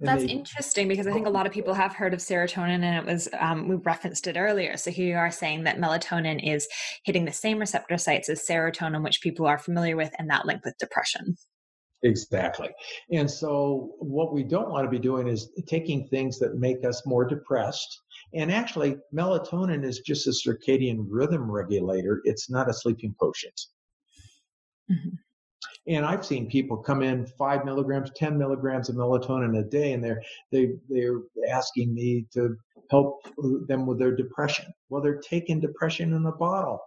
That's interesting because I think a lot of people have heard of serotonin, and it was um, we referenced it earlier. So here you are saying that melatonin is hitting the same receptor sites as serotonin, which people are familiar with, and that link with depression. Exactly. And so, what we don't want to be doing is taking things that make us more depressed. And actually, melatonin is just a circadian rhythm regulator, it's not a sleeping potion. Mm-hmm. And I've seen people come in five milligrams, 10 milligrams of melatonin a day, and they're, they, they're asking me to help them with their depression. Well, they're taking depression in a bottle.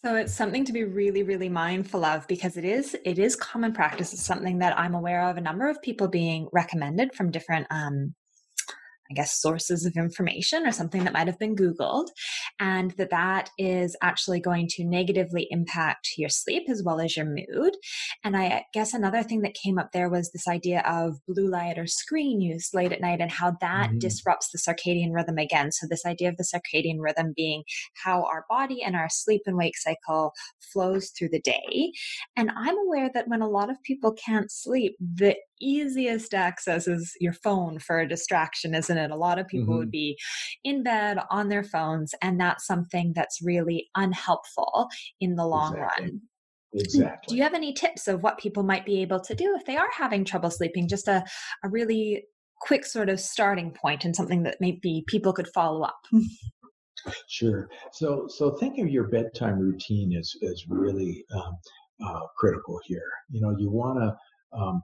So it's something to be really, really mindful of because it is it is common practice. It's something that I'm aware of a number of people being recommended from different um, I guess, sources of information or something that might have been Googled, and that that is actually going to negatively impact your sleep as well as your mood. And I guess another thing that came up there was this idea of blue light or screen use late at night and how that mm-hmm. disrupts the circadian rhythm again. So, this idea of the circadian rhythm being how our body and our sleep and wake cycle flows through the day. And I'm aware that when a lot of people can't sleep, the easiest access is your phone for a distraction, isn't A lot of people mm-hmm. would be in bed on their phones, and that's something that's really unhelpful in the long exactly. run. Exactly. Do you have any tips of what people might be able to do if they are having trouble sleeping? Just a, a really quick sort of starting point and something that maybe people could follow up. sure. So, so think of your bedtime routine as as really um, uh, critical here. You know, you want to um,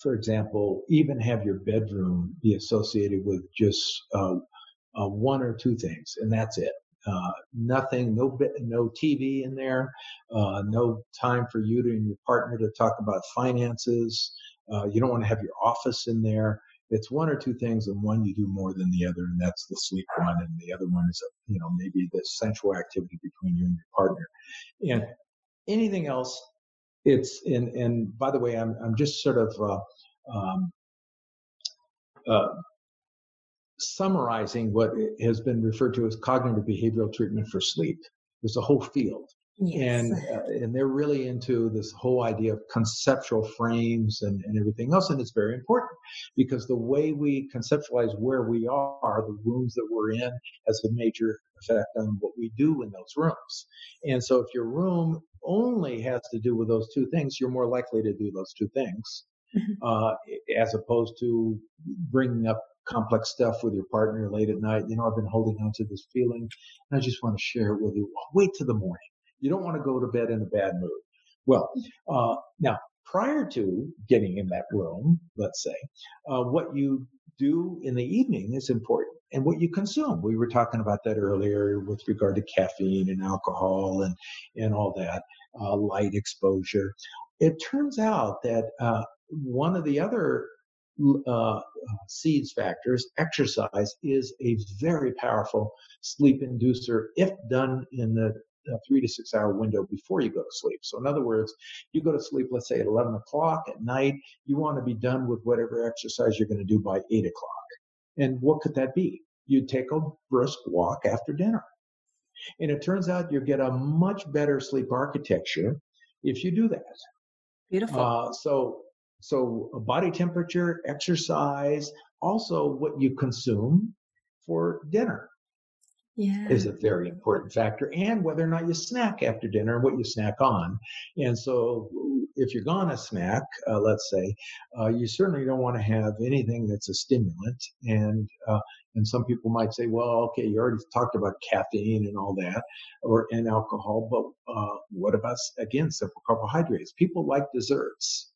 for example, even have your bedroom be associated with just uh, uh, one or two things, and that's it. Uh, nothing, no no TV in there, uh, no time for you and your partner to talk about finances. Uh, you don't want to have your office in there. It's one or two things, and one you do more than the other, and that's the sleep one, and the other one is, you know, maybe the sensual activity between you and your partner. And anything else it's and and by the way, I'm I'm just sort of uh, um, uh, summarizing what has been referred to as cognitive behavioral treatment for sleep. There's a whole field. Yes. And uh, and they're really into this whole idea of conceptual frames and, and everything else, and it's very important because the way we conceptualize where we are, the rooms that we're in, has a major effect on what we do in those rooms. And so, if your room only has to do with those two things, you're more likely to do those two things, mm-hmm. uh, as opposed to bringing up complex stuff with your partner late at night. You know, I've been holding on to this feeling, and I just want to share it with you. Wait till the morning. You don't want to go to bed in a bad mood. Well, uh, now prior to getting in that room, let's say, uh, what you do in the evening is important. And what you consume. We were talking about that earlier with regard to caffeine and alcohol and, and all that, uh, light exposure. It turns out that uh, one of the other uh, seeds factors, exercise is a very powerful sleep inducer if done in the a three to six hour window before you go to sleep. So, in other words, you go to sleep, let's say at 11 o'clock at night, you want to be done with whatever exercise you're going to do by 8 o'clock. And what could that be? You'd take a brisk walk after dinner. And it turns out you get a much better sleep architecture if you do that. Beautiful. Uh, so, so body temperature, exercise, also what you consume for dinner yeah. is a very important factor, and whether or not you snack after dinner and what you snack on. And so, if you're to snack, uh, let's say, uh, you certainly don't want to have anything that's a stimulant. And uh, and some people might say, well, okay, you already talked about caffeine and all that, or and alcohol, but uh, what about again simple carbohydrates? People like desserts.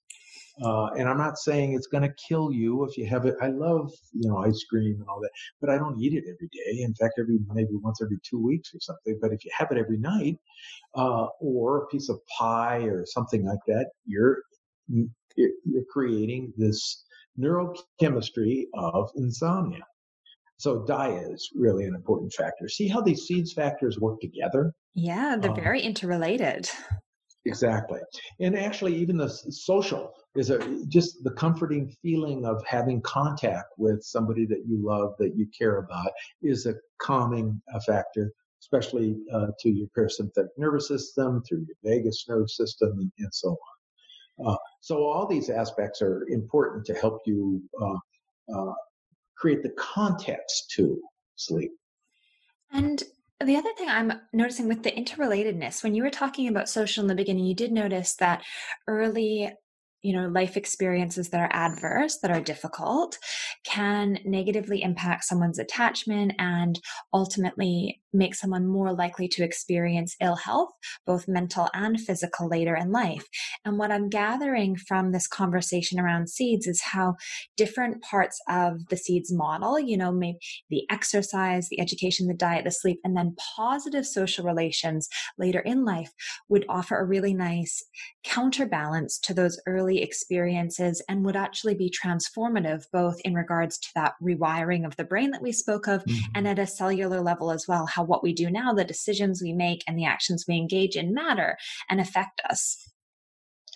Uh, and I'm not saying it's going to kill you if you have it. I love, you know, ice cream and all that, but I don't eat it every day. In fact, every maybe once every two weeks or something. But if you have it every night, uh, or a piece of pie or something like that, you're you're creating this neurochemistry of insomnia. So diet is really an important factor. See how these seeds factors work together? Yeah, they're um, very interrelated. Exactly. And actually, even the social is a, just the comforting feeling of having contact with somebody that you love, that you care about, is a calming factor, especially uh, to your parasympathetic nervous system, through your vagus nerve system, and, and so on. Uh, so, all these aspects are important to help you uh, uh create the context to sleep. And the other thing I'm noticing with the interrelatedness, when you were talking about social in the beginning, you did notice that early you know life experiences that are adverse that are difficult can negatively impact someone's attachment and ultimately make someone more likely to experience ill health both mental and physical later in life and what i'm gathering from this conversation around seeds is how different parts of the seeds model you know maybe the exercise the education the diet the sleep and then positive social relations later in life would offer a really nice counterbalance to those early experiences and would actually be transformative, both in regards to that rewiring of the brain that we spoke of mm-hmm. and at a cellular level as well, how what we do now, the decisions we make, and the actions we engage in matter and affect us.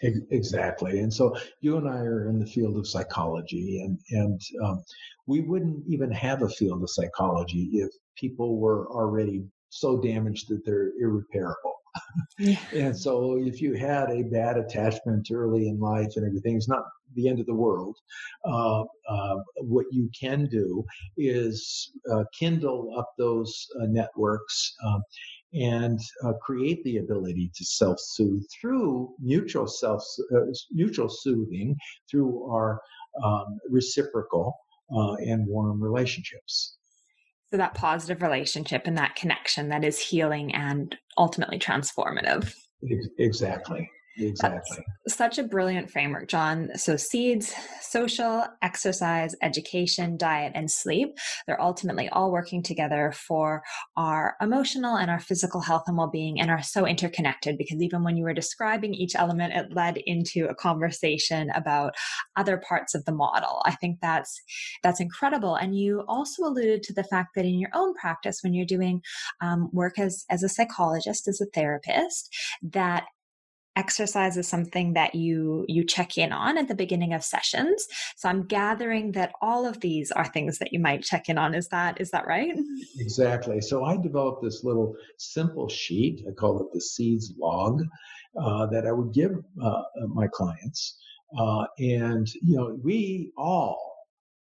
Exactly. And so you and I are in the field of psychology, and, and um, we wouldn't even have a field of psychology if people were already so damaged that they're irreparable. Yeah. and so if you had a bad attachment early in life and everything, it's not the end of the world. Uh, uh, what you can do is uh, kindle up those uh, networks. Um, and uh, create the ability to self-soothe through mutual self uh, mutual soothing through our um, reciprocal and warm relationships. So that positive relationship and that connection that is healing and ultimately transformative. Exactly. Exactly. That's such a brilliant framework, John. So, seeds, social, exercise, education, diet, and sleep, they're ultimately all working together for our emotional and our physical health and well being and are so interconnected because even when you were describing each element, it led into a conversation about other parts of the model. I think that's that's incredible. And you also alluded to the fact that in your own practice, when you're doing um, work as, as a psychologist, as a therapist, that exercise is something that you you check in on at the beginning of sessions. So i'm gathering that all of these are things that you might check in on. Is that is that right? Exactly. So i developed this little simple sheet i call it the seeds log uh, that i would give uh, my clients. Uh, and you know we all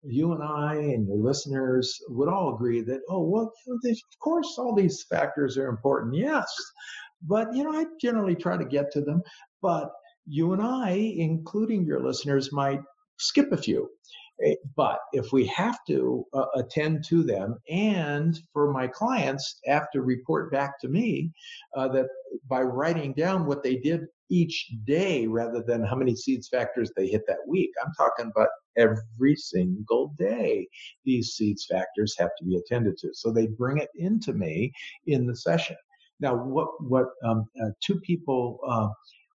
you and I and your listeners would all agree that, oh, well, of course, all these factors are important. Yes, but, you know, I generally try to get to them. But you and I, including your listeners, might skip a few. Eh, but if we have to uh, attend to them, and for my clients have to report back to me uh, that by writing down what they did each day rather than how many seeds factors they hit that week, I'm talking about every single day these seeds factors have to be attended to. So they bring it into me in the session. Now, what what um, uh, two people uh,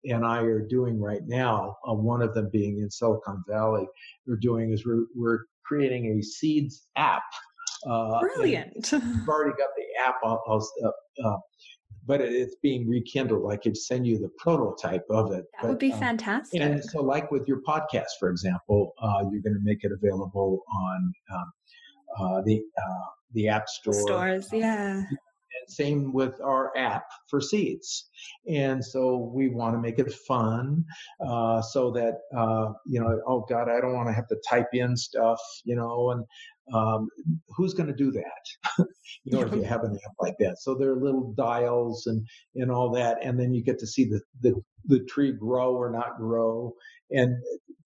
and I are doing right now, uh, one of them being in Silicon Valley, we're doing is we're, we're creating a seeds app. Uh, Brilliant. We've already got the app, I'll, I'll, uh, uh, but it's being rekindled. I could send you the prototype of it. That but, would be um, fantastic. And so, like with your podcast, for example, uh, you're going to make it available on um, the the App Store. Stores, yeah same with our app for seeds. And so we want to make it fun uh, so that, uh, you know, oh God, I don't want to have to type in stuff, you know, and um, who's going to do that? you know, if you have an app like that. So there are little dials and, and all that. And then you get to see the, the, the tree grow or not grow and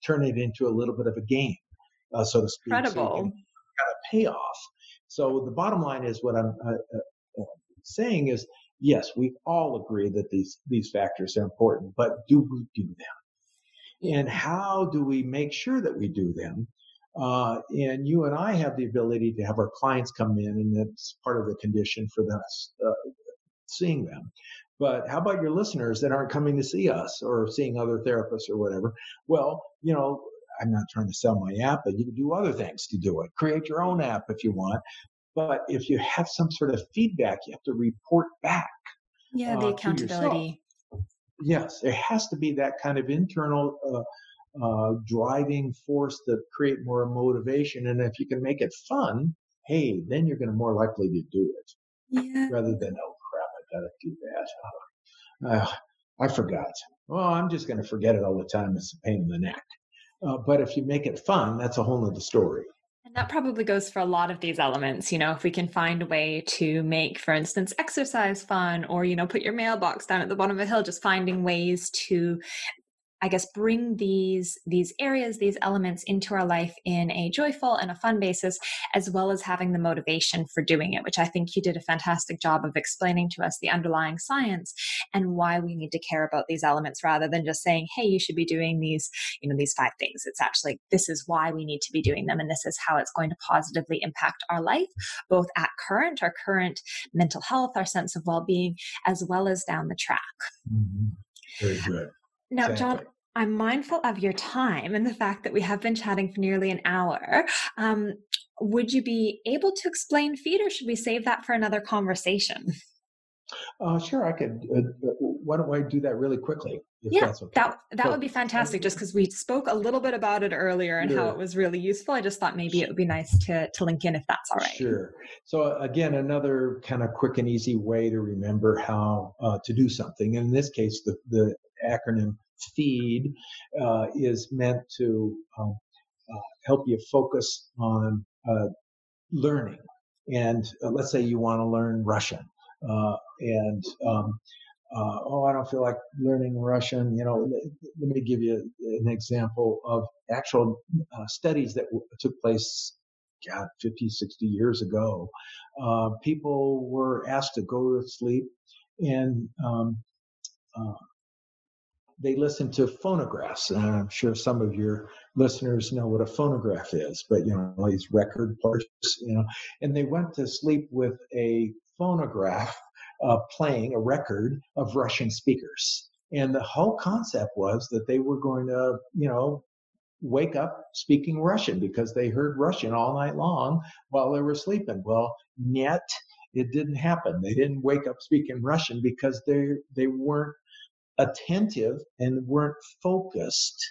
turn it into a little bit of a game, uh, so to speak. Incredible. So kind of payoff. So the bottom line is what I'm uh, uh saying is, yes, we all agree that these, these factors are important, but do we do them? And how do we make sure that we do them? Uh, and you and I have the ability to have our clients come in, and that's part of the condition for us uh, seeing them. But how about your listeners that aren't coming to see us or seeing other therapists or whatever? Well, you know, I'm not trying to sell my app, but you can do other things to do it. Create your own app if you want. But if you have some sort of feedback, you have to report back. Yeah, the uh, accountability. Yes, there has to be that kind of internal uh, uh, driving force to create more motivation. And if you can make it fun, hey, then you're going to more likely to do it. Yeah. Rather than, oh crap, I got to do that. Uh, I forgot. Well, I'm just going to forget it all the time. It's a pain in the neck. Uh, but if you make it fun, that's a whole other story. And that probably goes for a lot of these elements. You know, if we can find a way to make, for instance, exercise fun or, you know, put your mailbox down at the bottom of a hill, just finding ways to I guess bring these these areas, these elements into our life in a joyful and a fun basis, as well as having the motivation for doing it, which I think you did a fantastic job of explaining to us the underlying science and why we need to care about these elements rather than just saying, hey, you should be doing these, you know, these five things. It's actually this is why we need to be doing them and this is how it's going to positively impact our life, both at current, our current mental health, our sense of well-being, as well as down the track. Mm-hmm. Very good. Now, exactly. John, I'm mindful of your time and the fact that we have been chatting for nearly an hour. Um, would you be able to explain feed, or should we save that for another conversation? Uh, sure, I could. Uh, uh why don't I do that really quickly? yeah, okay. that that would be fantastic. Just because we spoke a little bit about it earlier and sure. how it was really useful, I just thought maybe it would be nice to to link in if that's all right. Sure. So again, another kind of quick and easy way to remember how uh, to do something. And in this case, the the acronym feed uh, is meant to um, uh, help you focus on uh, learning. And uh, let's say you want to learn Russian, uh, and um, uh, oh, I don't feel like learning Russian. You know, let me give you an example of actual studies that w- took place God, 50, 60 years ago, uh, people were asked to go to sleep and um, they listen to phonographs. And I'm sure some of your listeners know what a phonograph is, but you know, these record players, you know, and they went to sleep with a phonograph uh, playing a record of Russian speakers. And the whole concept was that they were going to, you know, wake up speaking Russian because they heard Russian all night long while they were sleeping. Well, yet it didn't happen. They didn't wake up speaking Russian because they they weren't attentive and weren't focused.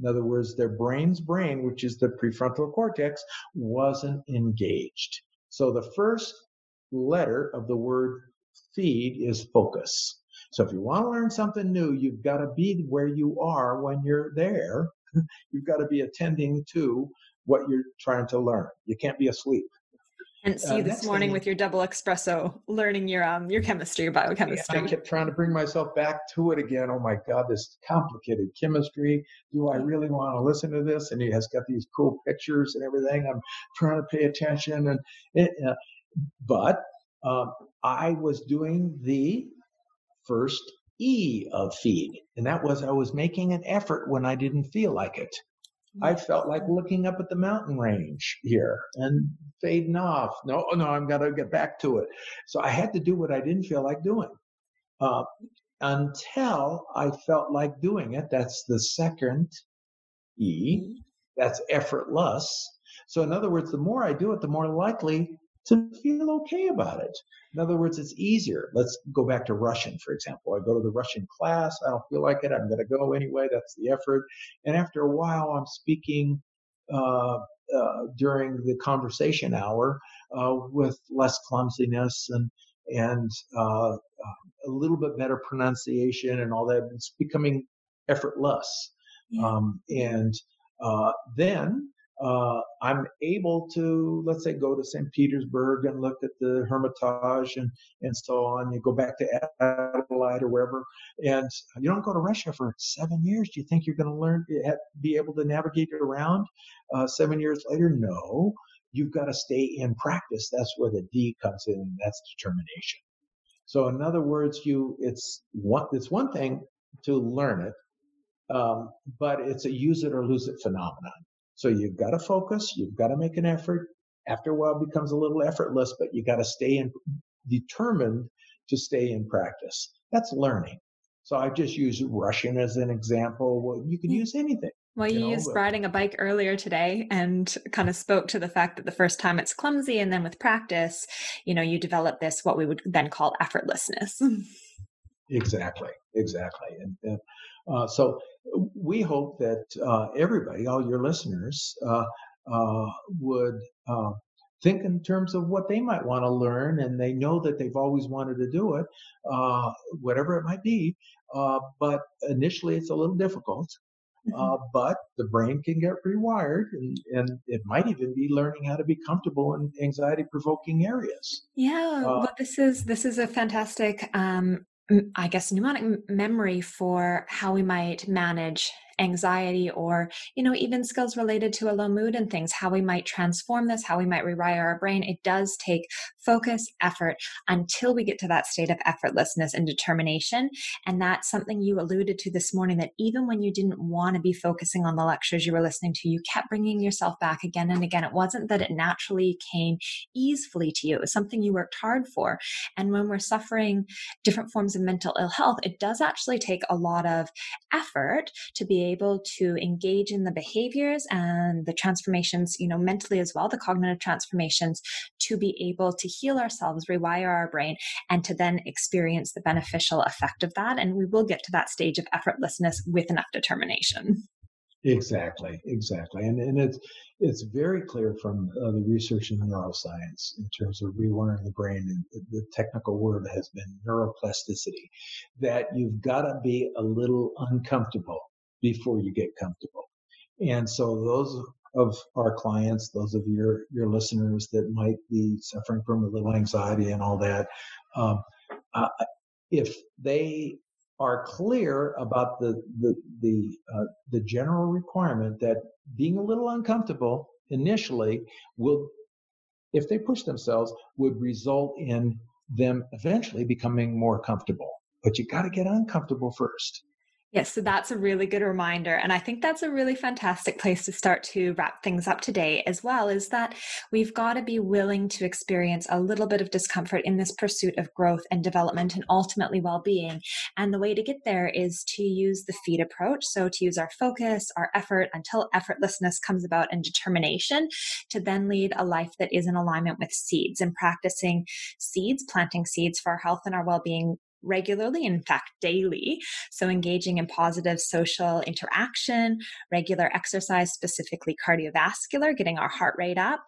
In other words, their brain's brain, which is the prefrontal cortex, wasn't engaged. So the first letter of the word feed is focus. So if you want to learn something new, you've got to be where you are when you're there. you've got to be attending to what you're trying to learn. You can't be asleep. And see uh, this morning with your double espresso, learning your um your chemistry, your biochemistry. I kept trying to bring myself back to it again. Oh my God, this complicated chemistry. Do I really want to listen to this? And he has got these cool pictures and everything. I'm trying to pay attention, and it, uh, but um, I was doing the first E of feed, and that was I was making an effort when I didn't feel like it. I felt like looking up at the mountain range here and fading off. No, no, I'm going to get back to it. So I had to do what I didn't feel like doing uh, until I felt like doing it. That's the second E. That's effortless. So, in other words, the more I do it, the more likely to feel okay about it. In other words, it's easier. Let's go back to Russian, for example. I go to the Russian class. I don't feel like it. I'm going to go anyway. That's the effort. And after a while, I'm speaking uh, uh, during the conversation hour uh, with less clumsiness and and uh, a little bit better pronunciation and all that. It's becoming effortless. Yeah. Um, and uh, then uh, I'm able to, let's say, go to St. Petersburg and look at the Hermitage and, and so on. You go back to Adelaide or wherever, and you don't go to Russia for seven years. Do you think you're going to learn, be able to navigate around uh, seven years later? No. You've got to stay in practice. That's where the D comes in, that's determination. So, in other words, you it's one it's one thing to learn it, um, but it's a use it or lose it phenomenon. So you've got to focus, you've got to make an effort. After a while, it becomes a little effortless, but you got to stay in, determined to stay in practice. That's learning. So I just used Russian as an example. Well, you can hmm. use anything. Well, you, you know, used but, riding a bike earlier today and kind of spoke to the fact that the first time it's clumsy and then with practice, you know, you develop this, what we would then call effortlessness. exactly. Exactly. And, and uh, so we hope that uh, everybody, all your listeners, uh, uh would uh, think in terms of what they might want to learn, and they know that they've always wanted to do it, uh, whatever it might be. but initially, it's a little difficult. Mm-hmm. but the brain can get rewired, and, and, it might even be learning how to be comfortable in anxiety-provoking areas. Yeah, well, this is this is a fantastic um, I guess, mnemonic memory for how we might manage anxiety or you know even skills related to a low mood and things how we might transform this how we might rewire our brain it does take focus effort until we get to that state of effortlessness and determination. And that's something you alluded to this morning that even when you didn't want to be focusing on the lectures you were listening to you kept bringing yourself back again and again. It wasn't that it naturally came easily to you it was something you worked hard for. And when we're suffering different forms of mental ill health it does actually take a lot of effort to be able to engage in the behaviors and the transformations, you know, mentally as well, the cognitive transformations to be able to heal ourselves, rewire our brain, and to then experience the beneficial effect of that. And we will get to that stage of effortlessness with enough determination. Exactly, exactly, and and it's it's very clear from uh, the research in neuroscience in terms of rewiring the brain. And the technical word has been neuroplasticity. That you've got to be a little uncomfortable before you get comfortable. And so those of our clients, those of your your listeners that might be suffering from a little anxiety and all that, um, uh, if they are clear about the the the uh, the general requirement that being a little uncomfortable initially will, if they push themselves, would result in them eventually becoming more comfortable. But you got to get uncomfortable first. Yes, so that's a really good reminder. And I think that's a really fantastic place to start to wrap things up today as well is that we've got to be willing to experience a little bit of discomfort in this pursuit of growth and development and ultimately well being. And the way to get there is to use the feed approach. So to use our focus, our effort until effortlessness comes about and determination to then lead a life that is in alignment with seeds and practicing seeds, planting seeds for our health and our well being regularly, in fact, daily. So, engaging in positive social interaction, regular exercise, specifically cardiovascular, getting our heart rate up,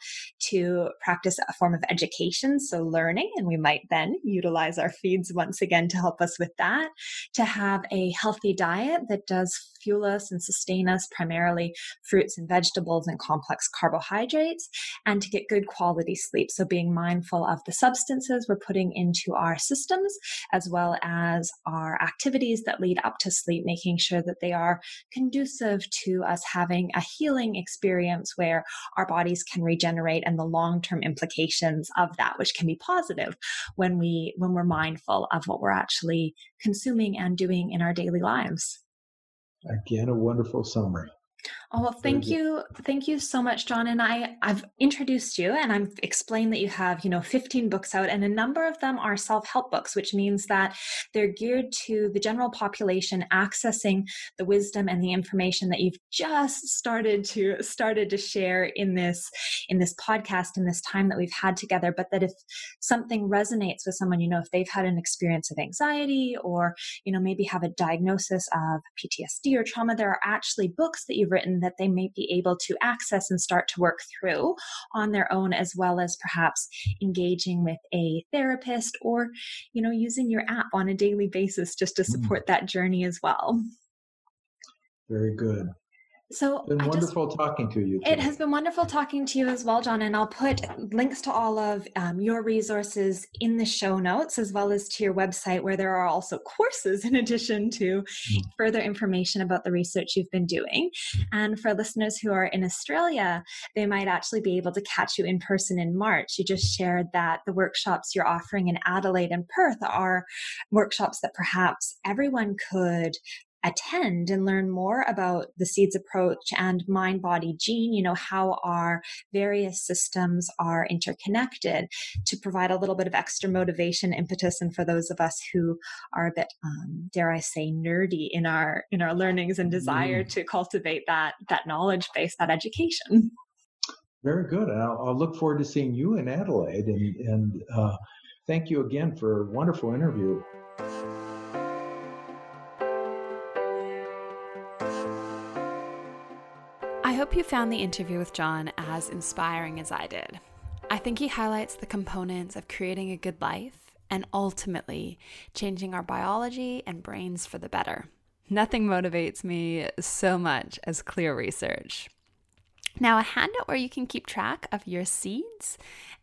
to practice a form of education, so learning, and we might then utilize our feeds once again to help us with that, to have a healthy diet that does fuel us and sustain us, primarily fruits and vegetables and complex carbohydrates, and to get good quality sleep. So, being mindful of the substances we're putting into our systems, as well as our activities that lead up to sleep, making sure that they are conducive to us having a healing experience where our bodies can regenerate and the long-term implications of that which can be positive when we when we're mindful of what we're actually consuming and doing in our daily lives Again, a wonderful summary. Oh, well, thank you. Thank you so much, John. And I, I've introduced you and I've explained that you have, you know, 15 books out and a number of them are self-help books, which means that they're geared to the general population accessing the wisdom and the information that you've just started to started to share in this in this podcast in this time that we've had together. But that if something resonates with someone, you know, if they've had an experience of anxiety or, you know, maybe have a diagnosis of PTSD or trauma, there are actually books that you've written that they may be able to access and start to work through on their own, as well as perhaps engaging with a therapist or, you know, using your app on a daily basis just to mm. support mm. that journey as well. Very good. So it's been wonderful just, talking to you. It has been wonderful talking to you as well, John. And I'll put links to all of um, your resources in the show notes, as well as to your website, where there are also courses in addition to mm. further information about the research you've been doing. And for listeners who are in Australia, they might actually be able to catch you in person in March. You just shared that the workshops you're offering in Adelaide and Perth are workshops that perhaps everyone could attend and learn more about the seeds approach and mind body gene you know how our various systems are interconnected to provide a little bit of extra motivation impetus and for those of us who are a bit um, dare i say nerdy in our in our learnings and desire mm. to cultivate that that knowledge base that education. Very good. I'll, I'll, look forward to seeing you in adelaide and and uh, thank you again for a wonderful interview hope you found the interview with John as inspiring as I did. I think he highlights the components of creating a good life and ultimately changing our biology and brains for the better. Nothing motivates me so much as clear research. Now, a handout where you can keep track of your seeds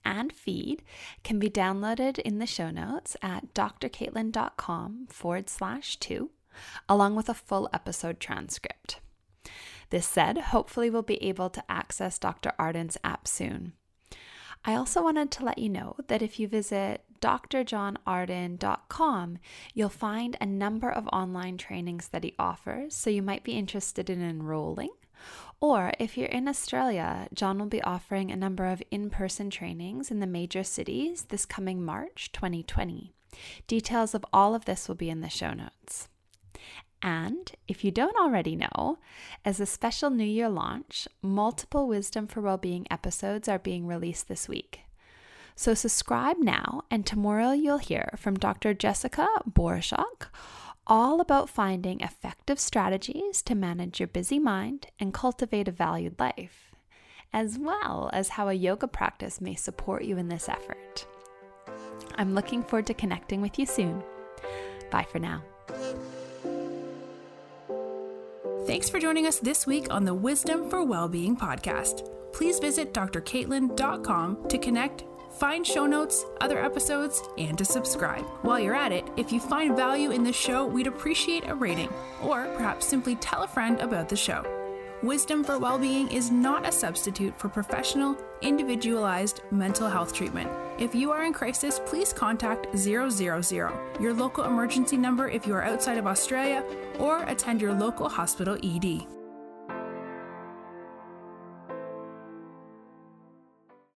and feed can be downloaded in the show notes at drcaitlin.com forward slash two, along with a full episode transcript. This said, hopefully, we'll be able to access Dr. Arden's app soon. I also wanted to let you know that if you visit drjohnarden.com, you'll find a number of online trainings that he offers, so you might be interested in enrolling. Or if you're in Australia, John will be offering a number of in person trainings in the major cities this coming March 2020. Details of all of this will be in the show notes. And if you don't already know, as a special New Year launch, multiple Wisdom for Wellbeing episodes are being released this week. So subscribe now, and tomorrow you'll hear from Dr. Jessica Borushok all about finding effective strategies to manage your busy mind and cultivate a valued life, as well as how a yoga practice may support you in this effort. I'm looking forward to connecting with you soon. Bye for now. Thanks for joining us this week on the Wisdom for Wellbeing podcast. Please visit drcaitlin.com to connect, find show notes, other episodes, and to subscribe. While you're at it, if you find value in this show, we'd appreciate a rating, or perhaps simply tell a friend about the show. Wisdom for Wellbeing is not a substitute for professional, individualized mental health treatment. If you are in crisis, please contact 000, your local emergency number if you are outside of Australia, or attend your local hospital ED.